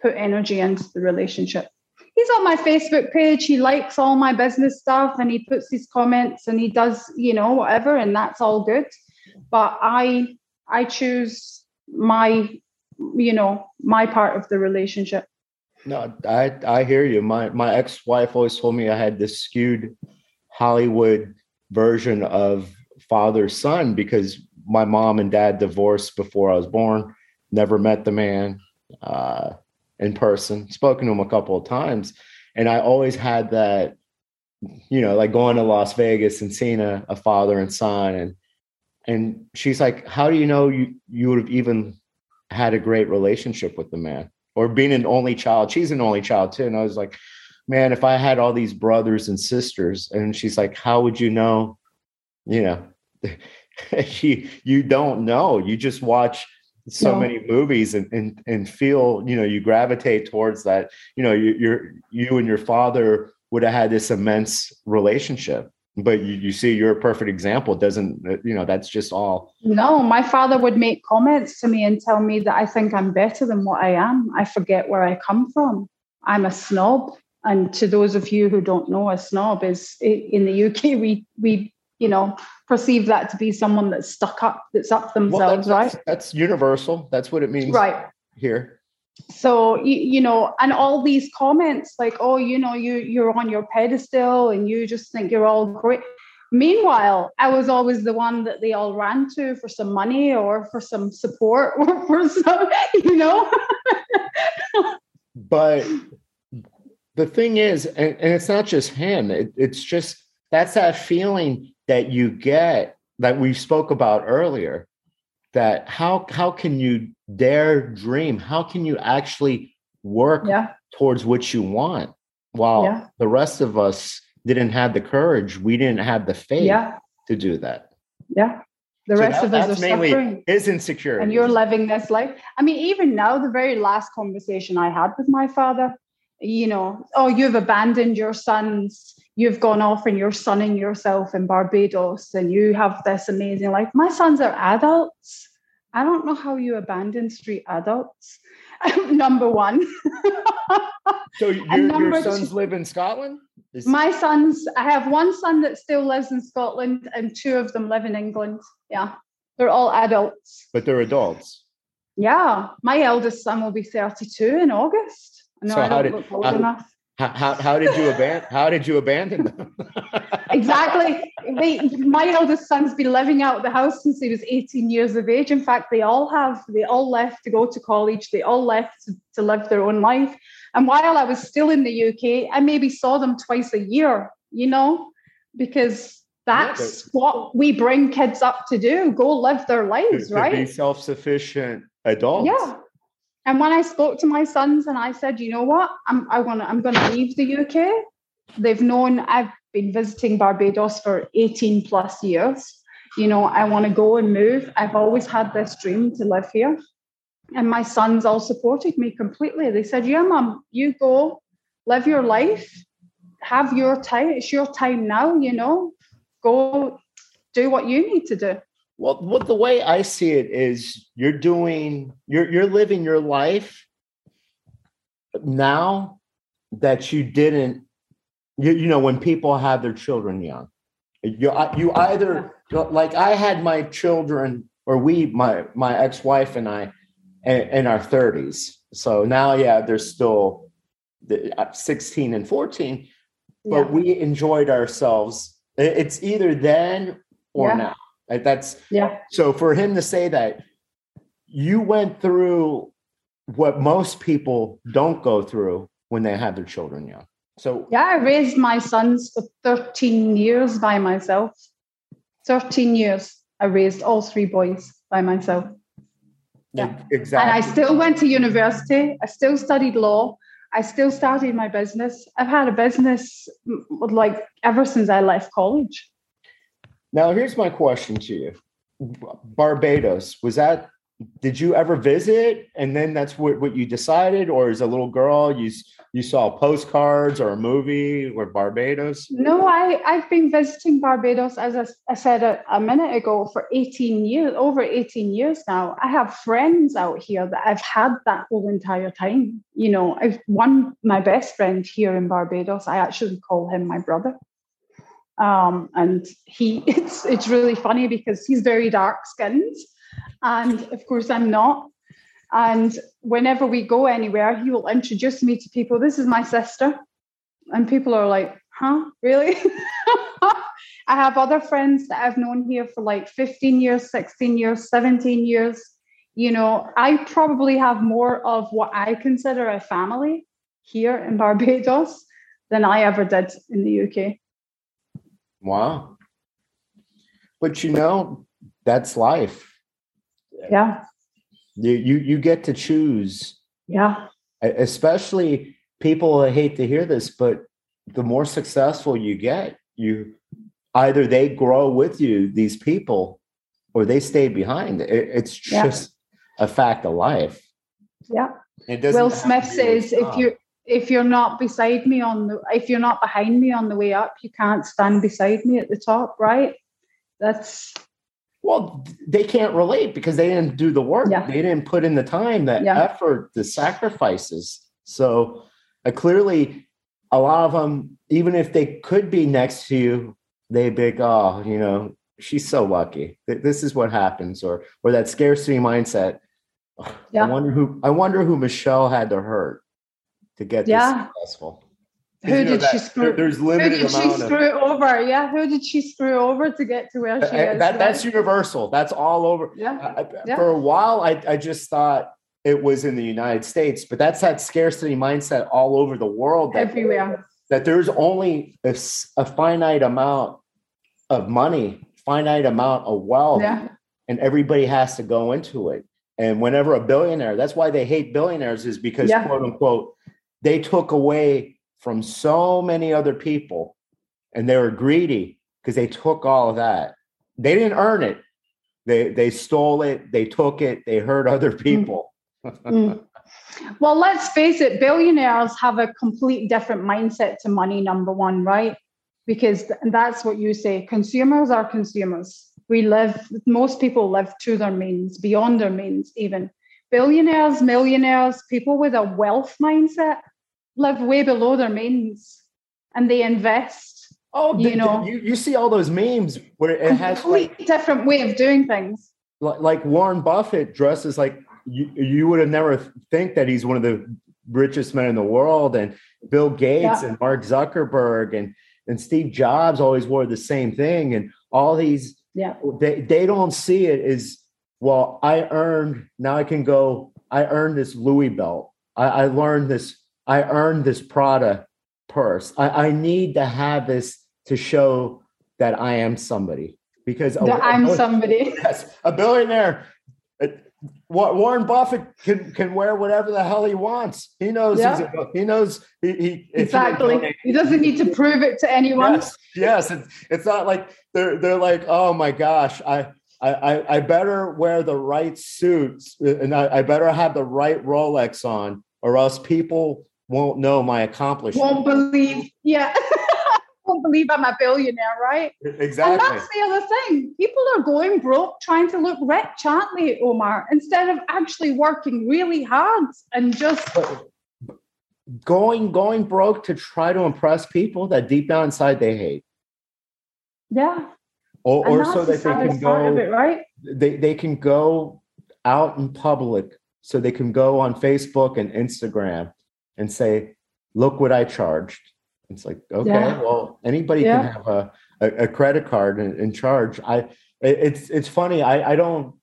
put energy into the relationship. He's on my Facebook page. He likes all my business stuff and he puts his comments and he does, you know, whatever, and that's all good. But I I choose my, you know, my part of the relationship. No, I I hear you. My my ex wife always told me I had this skewed Hollywood version of father son because my mom and dad divorced before I was born. Never met the man uh, in person. Spoken to him a couple of times, and I always had that, you know, like going to Las Vegas and seeing a, a father and son, and and she's like, "How do you know you you would have even had a great relationship with the man?" Or being an only child. She's an only child too. And I was like, man, if I had all these brothers and sisters, and she's like, how would you know? You know, [LAUGHS] you you don't know. You just watch so No. many movies and, and and feel, you know, you gravitate towards that. You know, you you're you and your father would have had this immense relationship. But you, you see, you're a perfect example. Doesn't you know? That's just all. No, my father would make comments to me and tell me that I think I'm better than what I am. I forget where I come from. I'm a snob. And to those of you who don't know, a snob is in the UK, [LAUGHS] we we you know perceive that to be someone that's stuck up, that's up Well, themselves, that's, right? that's, that's universal. That's what it means Right. here. So you, you know and all these comments like oh you know you you're on your pedestal and you just think you're all great. Meanwhile i was always the one that they all ran to for some money or for some support or [LAUGHS] for some you know? [LAUGHS] But the thing is and, and it's not just him it, it's just that's that feeling that you get that we spoke about earlier that how how can you dare dream? How can you actually work yeah. towards what you want? While Yeah. the rest of us didn't have the courage we didn't have the faith yeah. to do that. Yeah. The So rest that- of us are suffering. his insecurity and you're living this life. I mean, even now, the very last conversation I had with my father, you know, oh, you've abandoned your sons, you've gone off and you're sunning yourself in Barbados, and you have this amazing life. My sons are adults. I don't know how you abandon street adults. [LAUGHS] Number one. so [LAUGHS] your, your sons two- live in scotland Is- My sons, I have one son that still lives in Scotland and two of them live in England. Yeah. They're all adults. but they're adults. Yeah. My eldest son will be 32 in August. Know So I don't did- look old enough. How, how, how did you abandon? How did you abandon them? [LAUGHS] Exactly. They, my eldest son's been living out of the house since he was 18 years of age. In fact, they all have. They all left to go to college. They all left to, to live their own life. And while I was still in the UK, I maybe saw them twice a year, you know, because that's what we bring kids up to do go live their lives, to right? be self-sufficient adults. Yeah. And when I spoke to my sons and I said, you know what, I'm I want I'm gonna leave the UK. They've known I've been visiting Barbados for 18 plus years. You know, I want to go and move. I've always had this dream to live here. And my sons all supported me completely. They said, Yeah, mom, you go, live your life, have your time. It's your time now, you know. Go do what you need to do. Well, what the way I see it is you're doing you're you're living your life now that you didn't you, you know when people have their children young. You you either like I had my children or we my my ex-wife and I in, in our 30s. So now yeah, they're still uh, 16 and 14, but Yeah. we enjoyed ourselves. It's either then or Yeah. now. Like that's Yeah. so for him to say that you went through what most people don't go through when they have their children young. So Yeah, I raised my sons for 13 years by myself. 13 years. I raised all three boys by myself. Yeah. exactly. And I still went to university. I still studied law. I still started my business. I've had a business like ever since I left college. Now here's my question to you. Barbados, was that did you ever visit and then that's what, what you decided or as a little girl you you saw postcards or a movie or Barbados? No, I, I've been visiting Barbados, as I, I said a, a minute ago, for 18 years, over 18 years now. I have friends out here that I've had that whole entire time. You know, I've one, my best friend here in Barbados, I actually call him my brother. Um, and he, [LAUGHS] it's, it's really funny because he's very dark skinned. And of course, I'm not. And whenever we go anywhere, he will introduce me to people. This is my sister. And people are like, huh, really? [LAUGHS] I have other friends that I've known here for like 15 years, 16 years, 17 years. You know, I probably have more of what I consider a family here in Barbados than I ever did in the UK. Wow. But you know, that's life. Yeah. You you you get to choose Yeah. Especially people hate to hear this but the more successful you get you either they grow with you these people or they stay behind It- it's Yeah. just a fact of life Yeah. it doesn't Will Smith says if you if you're not beside me on the if you're not behind me on the way up, you can't stand beside me at the top, right? That's well they can't relate because they didn't do the work Yeah. they didn't put in the time the Yeah. effort the sacrifices so uh, clearly a lot of them even if they could be next to you they big oh you know she's so lucky Th- this is what happens or or that scarcity mindset Yeah. i wonder who i wonder who michelle had to hurt to get this Yeah. who you know did she that screw there- there's who limited did she amount of screw over? Yeah, who did she screw over to get to where she is? that, that's right? universal that's all over yeah, I- I- Yeah. For a while, I, I just thought it was in the United States, but that's that scarcity mindset all over the world. That, everywhere. That there's only a finite amount of money, finite amount of wealth, Yeah, and everybody has to go into it. And whenever a billionaire, that's why they hate billionaires, is because Yeah. quote unquote, they took away from so many other people and they were greedy because they took all of that. They didn't earn it. They they stole it, they took it, they hurt [LAUGHS] other people. [LAUGHS] Mm. Well, let's face it, billionaires have a complete different mindset to money, number one, right? Because that's what you say consumers are consumers. We live, most people live to their means, beyond their means, even. Billionaires, millionaires, people with a wealth mindset live way below their means. and they invest. Oh, you the- know. you, you see all those memes where it has like different way of doing things. li- like Warren Buffett dresses like you, you would have never think that he's one of the richest men in the world, and Bill Gates Yeah. and Mark Zuckerberg and and Steve Jobs always wore the same thing, and all these Yeah. they they don't see it as well. I earned now. I can go. I earned this Louis belt. I, I learned this. I earned this Prada purse. I, I need to have this to show that I am somebody because a- a I'm bill- somebody. [LAUGHS] Yes, a billionaire. Wa- Warren Buffett can can wear whatever the hell he wants. He knows. He's a, he knows. He, he Exactly. He doesn't need to prove it to anyone. Yes, yes. It's, it's not like they're they're like, oh my gosh, I I I, I better wear the right suits uh, and I, I better have the right Rolex on, or else people won't know my accomplishment. Won't believe. Yeah. [LAUGHS] Won't believe I'm a billionaire, right? Exactly. And that's the other thing. People are going broke trying to look rich, aren't they, Omar? Instead of actually working really hard and just But going going broke to try to impress people that deep down inside they hate, yeah. Or, or so that they can go it, right? they they can go out in public so they can go on Facebook and Instagram and say, "Look what I charged." It's like, okay, Yeah. well, anybody Yeah. can have a, a, a credit card and, and charge. I it's it's funny. I I don't.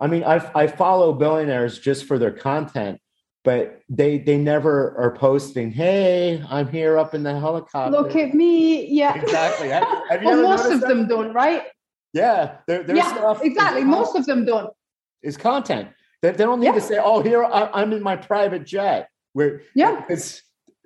I mean, I I follow billionaires just for their content, but they they never are posting. Hey, I'm here up in the helicopter. Look at me. Yeah. exactly. Have, [LAUGHS] have you well, most of noticed them don't, right? Yeah, their their yeah, exactly. Most of them don't. is content. They, they don't need Yeah. to say, "Oh, here I, I'm in my private jet." Where Yeah. it's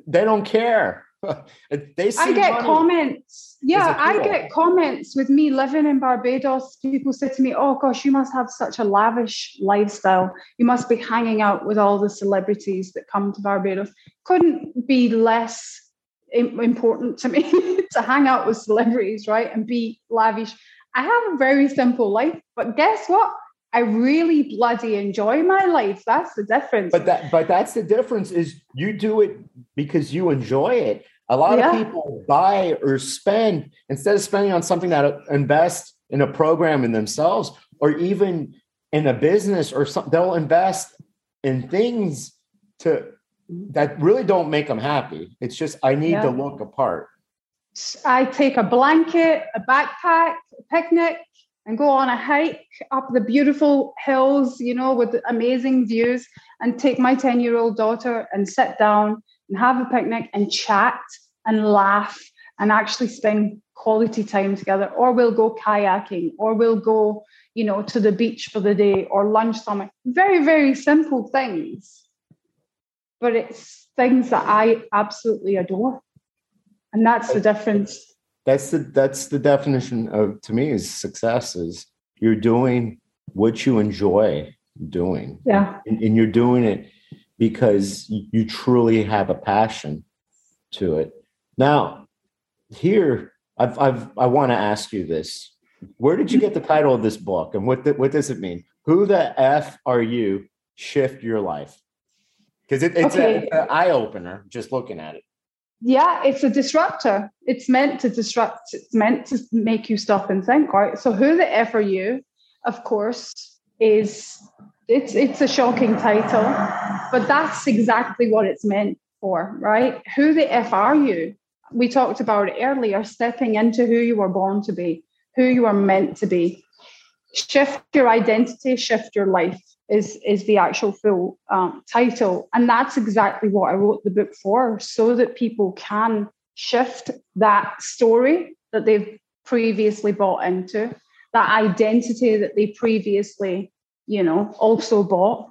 they don't care. [LAUGHS] they I get money. comments. Yeah, I get comments with me living in Barbados. People say to me, Oh gosh, you must have such a lavish lifestyle. You must be hanging out with all the celebrities that come to Barbados. Couldn't be less important to me [LAUGHS] to hang out with celebrities, right? And be lavish. I have a very simple life, but guess what? I really bloody enjoy my life. That's the difference. But that but that's the difference is you do it because you enjoy it. A lot Yeah. of people buy or spend instead of spending on something that invest in a program in themselves or even in a business or something they'll invest in things to that really don't make them happy. It's just I need Yeah. to look apart. I take a blanket, a backpack, a picnic, and go on a hike up the beautiful hills, you know, with amazing views, and take my 10 year old daughter and sit down and have a picnic and chat and laugh and actually spend quality time together. Or we'll go kayaking, or we'll go, you know, to the beach for the day or lunch somewhere. Very, very simple things. But it's things that I absolutely adore. And that's the difference. That's the that's the definition of to me is success is you're doing what you enjoy doing. Yeah. and, and you're doing it because you truly have a passion to it. Now here i've, I've i want to ask you this. Where did you get the title of this book and what the, what does it mean? Who the f are you? Shift your life. Because it, it's, Okay. it's an eye-opener just looking at it Yeah, it's a disruptor. It's meant to disrupt, it's meant to make you stop and think, right? So who the F are you, of course, is it's it's a shocking title, but that's exactly what it's meant for, right? Who the F are you? We talked about earlier, stepping into who you were born to be, who you are meant to be. Shift your identity, shift your life is is the actual full um, title, and that's exactly what I wrote the book for, so that people can shift that story that they've previously bought into, that identity that they previously, you know, also bought,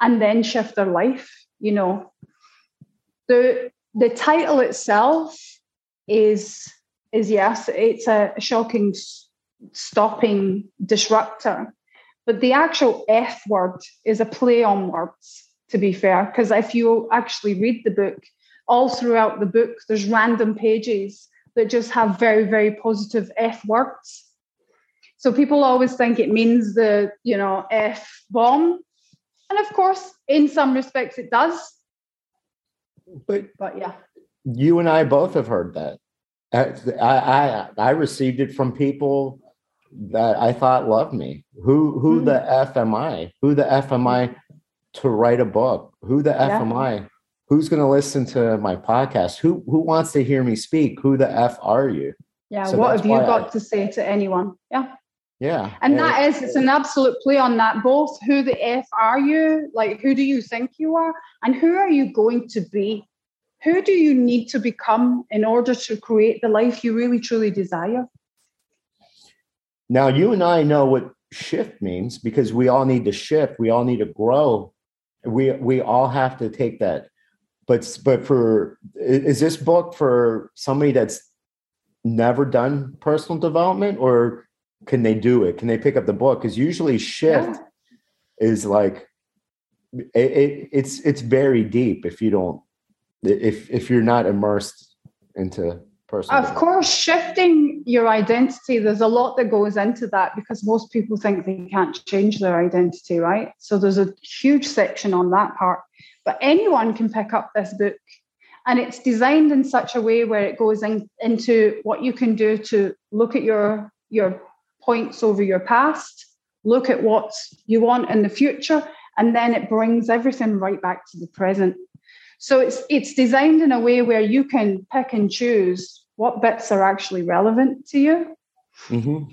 and then shift their life. You know, the the title itself is is yes, it's a shocking stopping disruptor but the actual F word is a play on words, to be fair, because if you actually read the book, all throughout the book, there's random pages that just have very, very positive F words. So people always think it means the, you know, F bomb. And of course, in some respects it does. but But yeah. you and I both have heard that. I, I I received it from people that I thought loved me. Who who mm-hmm. the f am I? Who the f am I to write a book? Who the f yeah. am I? Who's going to listen to my podcast? Who who wants to hear me speak? Who the f are you? Yeah. So what have you got I, to say to anyone? Yeah. Yeah. And, and that is, it's an absolute play on that. Both who the F are you? Like, who do you think you are? And who are you going to be? Who do you need to become in order to create the life you really truly desire? Now, you and I know what shift means because we all need to shift. We all need to grow. We we all have to take that. But but for is this book for somebody that's never done personal development or can they do it? Can they pick up the book? Because usually shift yeah. is like it, it, it's it's very deep if you don't if if you're not immersed into personal. Of course, shifting your identity. There's a lot that goes into that because most people think they can't change their identity, right? So there's a huge section on that part. But anyone can pick up this book and it's designed in such a way where it goes in, into what you can do to look at your your points over your past, look at what you want in the future, and then it brings everything right back to the present. So it's it's designed in a way where you can pick and choose what bits are actually relevant to you. Mm-hmm.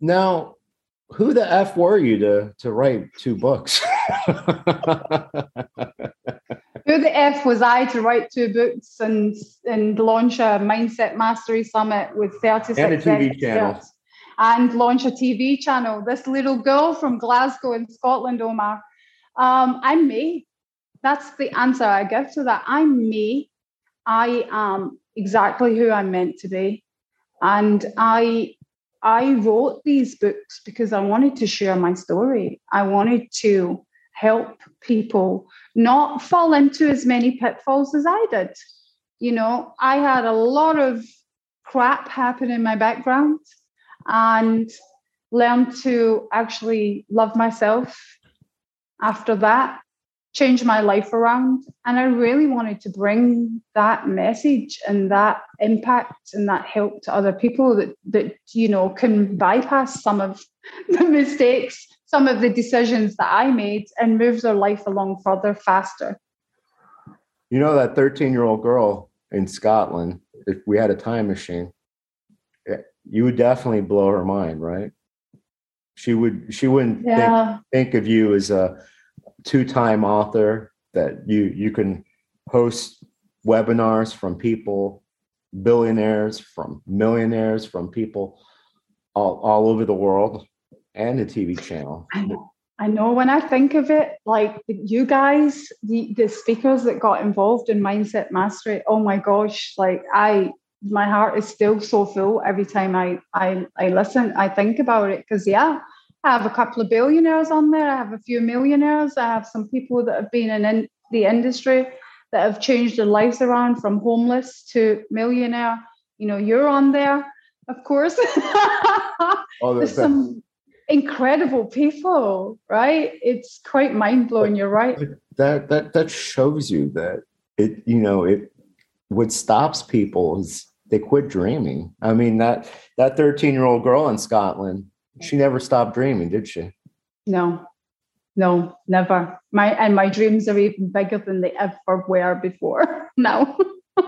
Now, who the f were you to to write two books? [LAUGHS] Who the F was I to write two books and and launch a mindset mastery summit with 36 and a TV channel and launch a TV channel? This little girl from Glasgow in Scotland, Omar. Um, I'm me. That's the answer I give to that. I'm me. I am exactly who I'm meant to be. And I I wrote these books because I wanted to share my story. I wanted to help people not fall into as many pitfalls as I did. You know, I had a lot of crap happen in my background and learned to actually love myself after that, change my life around. And I really wanted to bring that message and that impact and that help to other people that, that you know, can bypass some of [LAUGHS] the mistakes some of the decisions that I made and move their life along further faster. You know, that 13 year old girl in Scotland, if we had a time machine, eh, you would definitely blow her mind, right? She would, she wouldn't yeah. think, think of you as a two time author that you, you can host webinars from people, billionaires, from millionaires, from people all, all over the world and a TV channel. I know. I know when I think of it, like you guys, the, the speakers that got involved in Mindset Mastery, oh my gosh, like I, my heart is still so full every time I, I, I listen, I think about it. Cause yeah, I have a couple of billionaires on there. I have a few millionaires. I have some people that have been in, in the industry that have changed their lives around from homeless to millionaire. You know, you're on there, of course. [LAUGHS] oh, There's some incredible people, right? It's quite mind blowing. You're right. That that that shows you that it. You know, it. What stops people is they quit dreaming. I mean that that 13 year old girl in Scotland, she never stopped dreaming, did she? No, no, never. My and my dreams are even bigger than they ever were before. [LAUGHS] no.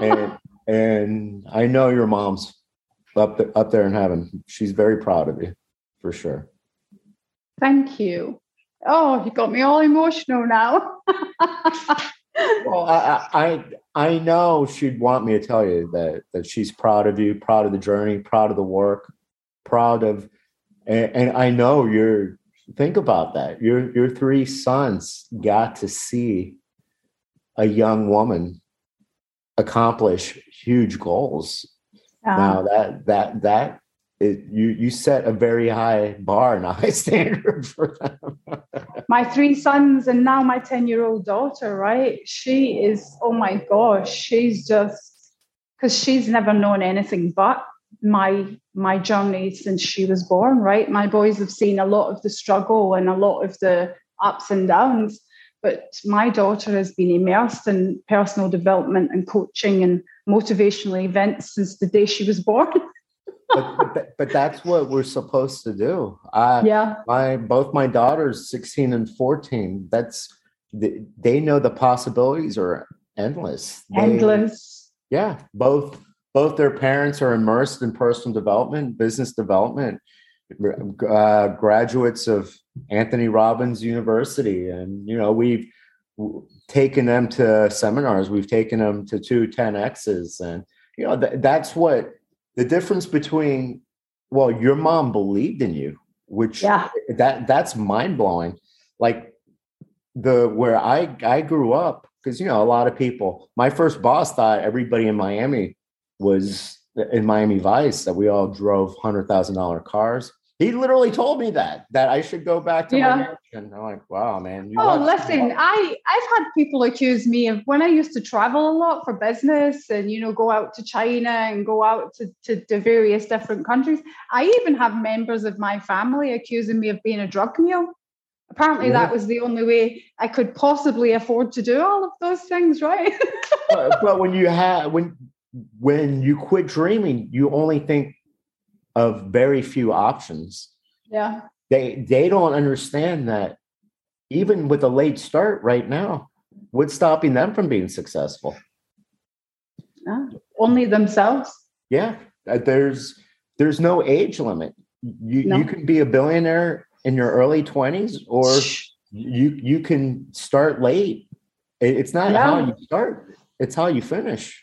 and and I know your mom's up there, up there in heaven. She's very proud of you, for sure. Thank you. Oh, you got me all emotional now. [LAUGHS] well, I, I I know she'd want me to tell you that that she's proud of you, proud of the journey, proud of the work, proud of, and, and I know you're. Think about that. Your your three sons got to see a young woman accomplish huge goals. Now that that that it, you you set a very high bar and a high [LAUGHS] standard for them. my three sons and now my 10 year old daughter, right? She is, oh my gosh, she's just because she's never known anything but my my journey since she was born, right? My boys have seen a lot of the struggle and a lot of the ups and downs. but my daughter has been immersed in personal development and coaching and motivational events since the day she was born. [LAUGHS] but, but, but, that's what we're supposed to do. I, yeah. My both my daughters, 16 and 14, that's they, they know the possibilities are endless. They, endless. Yeah. Both both their parents are immersed in personal development, business development, uh, graduates of Anthony Robbins University. And, you know, we've taken them to seminars, we've taken them to two 10Xs. And, you know, th- that's what the difference between, well, your mom believed in you, which yeah. that that's mind blowing. Like the where I I grew up, because you know, a lot of people, my first boss thought everybody in Miami was in Miami Vice that we all drove hundred thousand dollar cars. He literally told me that that I should go back to yeah. my mansion. I'm like, wow, man. oh, listen, I I've had people accuse me of when I used to travel a lot for business and you know go out to China and go out to, to, to various different countries. I even have members of my family accusing me of being a drug mule. Apparently, yeah. that was the only way I could possibly afford to do all of those things, right? [LAUGHS] but, but when you have when when you quit dreaming, you only think of very few options. Yeah. They they don't understand that even with a late start right now, what's stopping them from being successful? Yeah. Only themselves. Yeah. Uh, there's there's no age limit. You no. you can be a billionaire in your early 20s or you you can start late. It's not yeah. how you start, it's how you finish.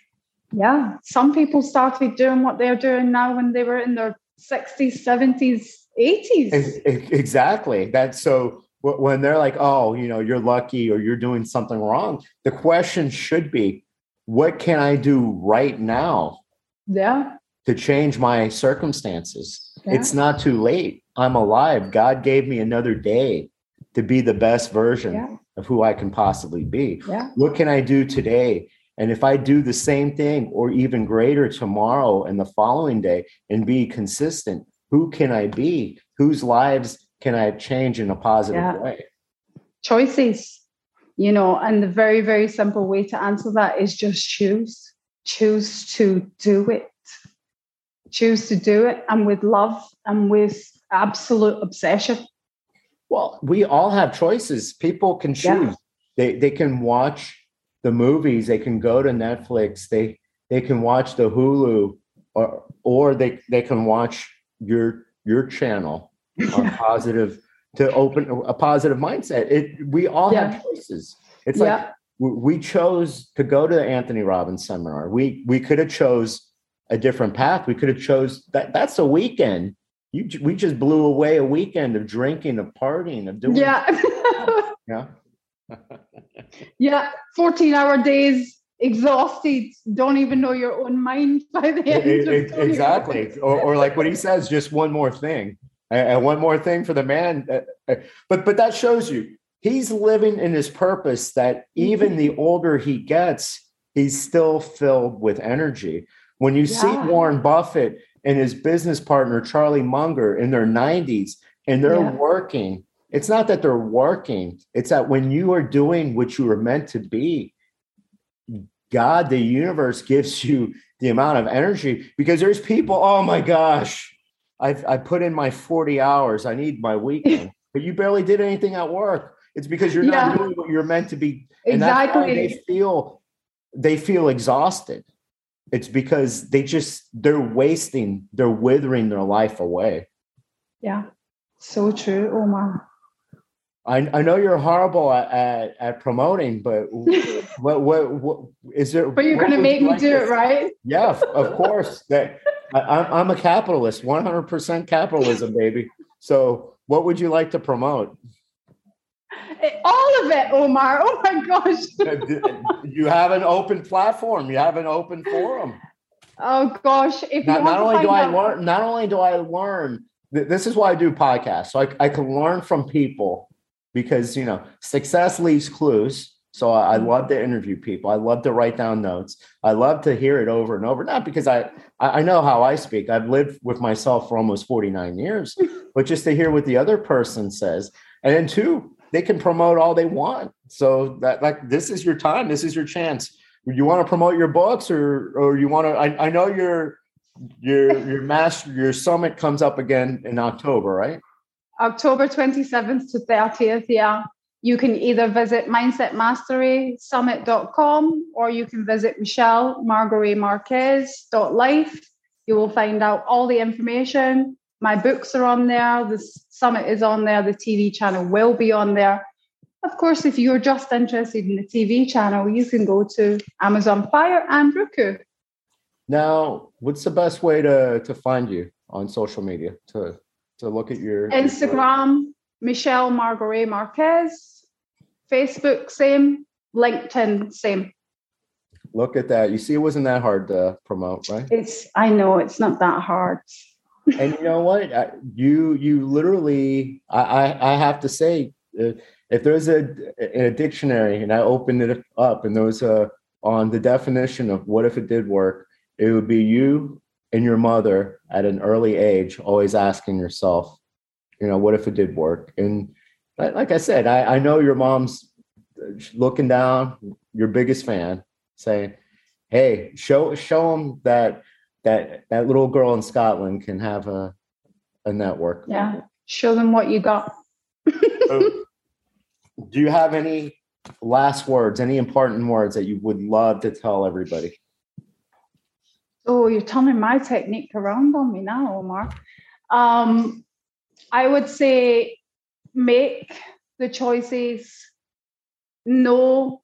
Yeah. Some people started doing what they're doing now when they were in their 60s, 70s, 80s. Exactly. That's so when they're like, oh, you know, you're lucky or you're doing something wrong, the question should be, what can I do right now? Yeah. To change my circumstances. Yeah. It's not too late. I'm alive. God gave me another day to be the best version yeah. of who I can possibly be. Yeah. What can I do today and if I do the same thing or even greater tomorrow and the following day and be consistent, who can I be? Whose lives can I change in a positive yeah. way? Choices, you know, and the very, very simple way to answer that is just choose. Choose to do it. Choose to do it and with love and with absolute obsession. Well, we all have choices. People can choose. Yeah. They they can watch the movies they can go to netflix they they can watch the hulu or or they they can watch your your channel on [LAUGHS] positive to open a positive mindset. It we all yeah. have choices. It's yeah. like we chose to go to the anthony robbins seminar. We we could have chose a different path. We could have chose that that's a weekend. You we just blew away a weekend of drinking of partying of doing yeah. [LAUGHS] yeah [LAUGHS] yeah, 14 hour days, exhausted, don't even know your own mind [LAUGHS] by the end. It, it, exactly. or, or like what he says, just one more thing. And one more thing for the man. Uh, uh, but but that shows you he's living in his purpose that even the older he gets, he's still filled with energy. When you yeah. see Warren Buffett and his business partner Charlie Munger in their 90s and they're yeah. working it's not that they're working, it's that when you are doing what you were meant to be, God, the universe gives you the amount of energy because there's people, oh my gosh, I've I put in my 40 hours. I need my weekend. [LAUGHS] but you barely did anything at work. It's because you're yeah. not doing what you're meant to be. And exactly. they feel they feel exhausted. It's because they just they're wasting, they're withering their life away. Yeah. So true, Omar. I, I know you're horrible at, at, at promoting, but [LAUGHS] what, what, what is there? But you're going to make me like do this? it, right? [LAUGHS] Yeah, of course. that I, I'm a capitalist, 100% capitalism, baby. So, what would you like to promote? Eh, all of it, Omar. Oh my gosh. [LAUGHS] you have an open platform. You have an open forum. Oh gosh. If not, not only do I learn, not only do I learn, this is why I do podcasts. So I, I can learn from people because you know success leaves clues so I, I, mm-hmm. love to interview people i love to write down notes i love to hear it over and over not because i i know how i speak i've lived with myself for almost 49 years [LAUGHS] but just to hear what the other person says and then two they can promote all they want. So that like this is your time. This is your chance. You want to promote your books, or or you want to? I, I know your your your [LAUGHS] master your summit comes up again in October, right? October 27th to 30th. Yeah. You can either visit mindsetmasterysummit.com or you can visit Michelle Marquez.life. You will find out all the information. My books are on there. The summit is on there. The TV channel will be on there. Of course, if you're just interested in the TV channel, you can go to Amazon Fire and Roku. Now, what's the best way to, to find you on social media to, to look at your Instagram, Michelle Margaret Marquez, Facebook, same, LinkedIn, same. Look at that. You see, it wasn't that hard to promote, right? It's, I know it's not that hard. and you know what? You, you literally, I, I, I have to say, uh, if there's a, a dictionary and I opened it up and there was a, on the definition of what if it did work, it would be you and your mother at an early age always asking yourself, you know, what if it did work? And like I said, I, I know your mom's uh, looking down, your biggest fan, saying, "Hey, show show them that that that little girl in Scotland can have a a network." Yeah, show them what you got. [LAUGHS] so, do you have any last words, any important words that you would love to tell everybody? Oh, you're turning my technique around on me now, Omar. Um, I would say make the choices, know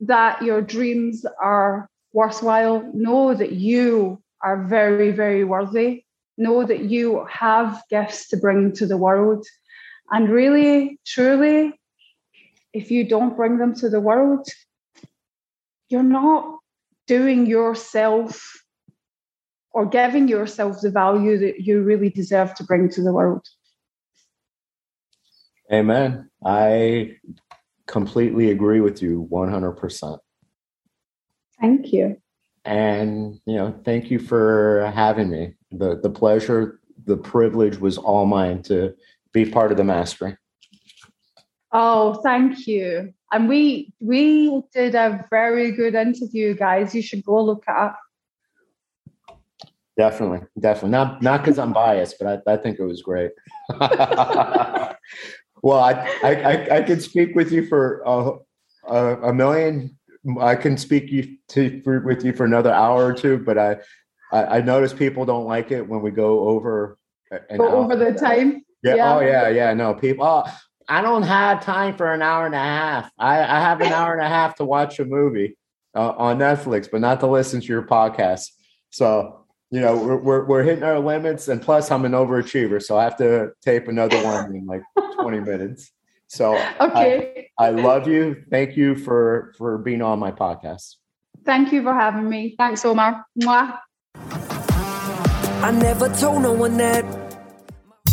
that your dreams are worthwhile, know that you are very, very worthy, know that you have gifts to bring to the world. And really, truly, if you don't bring them to the world, you're not doing yourself or giving yourself the value that you really deserve to bring to the world. Amen. I completely agree with you 100%. Thank you. And, you know, thank you for having me. The the pleasure, the privilege was all mine to be part of the mastery. Oh, thank you. And we we did a very good interview, guys. You should go look it up. Definitely, definitely. Not not because I'm biased, but I, I think it was great. [LAUGHS] well, I, I I could speak with you for a, a, a million. I can speak you to for, with you for another hour or two, but I, I I notice people don't like it when we go over go over the time. Yeah. yeah. Oh yeah. Yeah. No people. Oh, I don't have time for an hour and a half. I, I have an hour and a half to watch a movie uh, on Netflix, but not to listen to your podcast. So you know we're, we're, we're hitting our limits and plus i'm an overachiever so i have to tape another one in like [LAUGHS] 20 minutes. So okay. I, I love you. Thank you for for being on my podcast. Thank you for having me. Thanks omar. Mwah. i never told no one that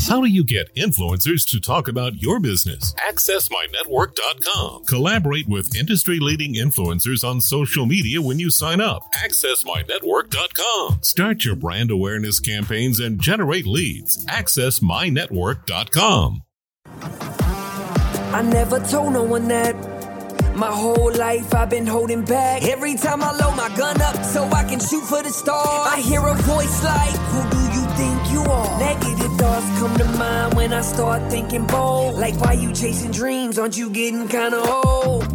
how do you get influencers to talk about your business? AccessMyNetwork.com. Collaborate with industry leading influencers on social media when you sign up. AccessMyNetwork.com. Start your brand awareness campaigns and generate leads. AccessMyNetwork.com. I never told no one that. My whole life I've been holding back. Every time I load my gun up so I can shoot for the stars, I hear a voice like, think you are? Negative thoughts come to mind when I start thinking bold. Like, why you chasing dreams? Aren't you getting kinda old?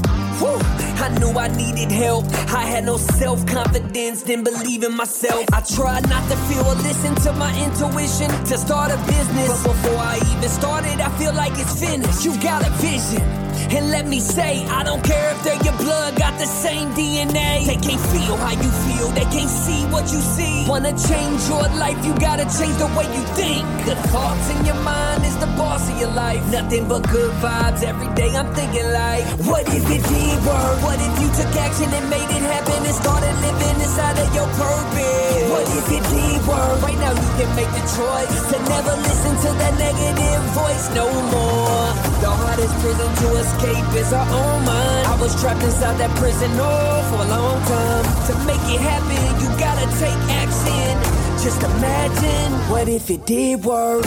I knew I needed help. I had no self confidence, didn't believe in myself. I tried not to feel or listen to my intuition to start a business. But before I even started, I feel like it's finished. You got a vision. And let me say, I don't care if they're your blood, got the same DNA. They can't feel how you feel, they can't see what you see. Wanna change your life, you gotta change the way you think. The thoughts in your mind is the boss of your life. Nothing but good vibes every day. I'm thinking like, what if it did work? What if you took action and made it happen and started living inside of your purpose? What if it did work? Right now you can make the choice to never listen to that negative voice no more. The hardest prison to escape is our own mind. I was trapped inside that prison oh for a long time. To make it happen, you gotta take action. Just imagine, what if it did work?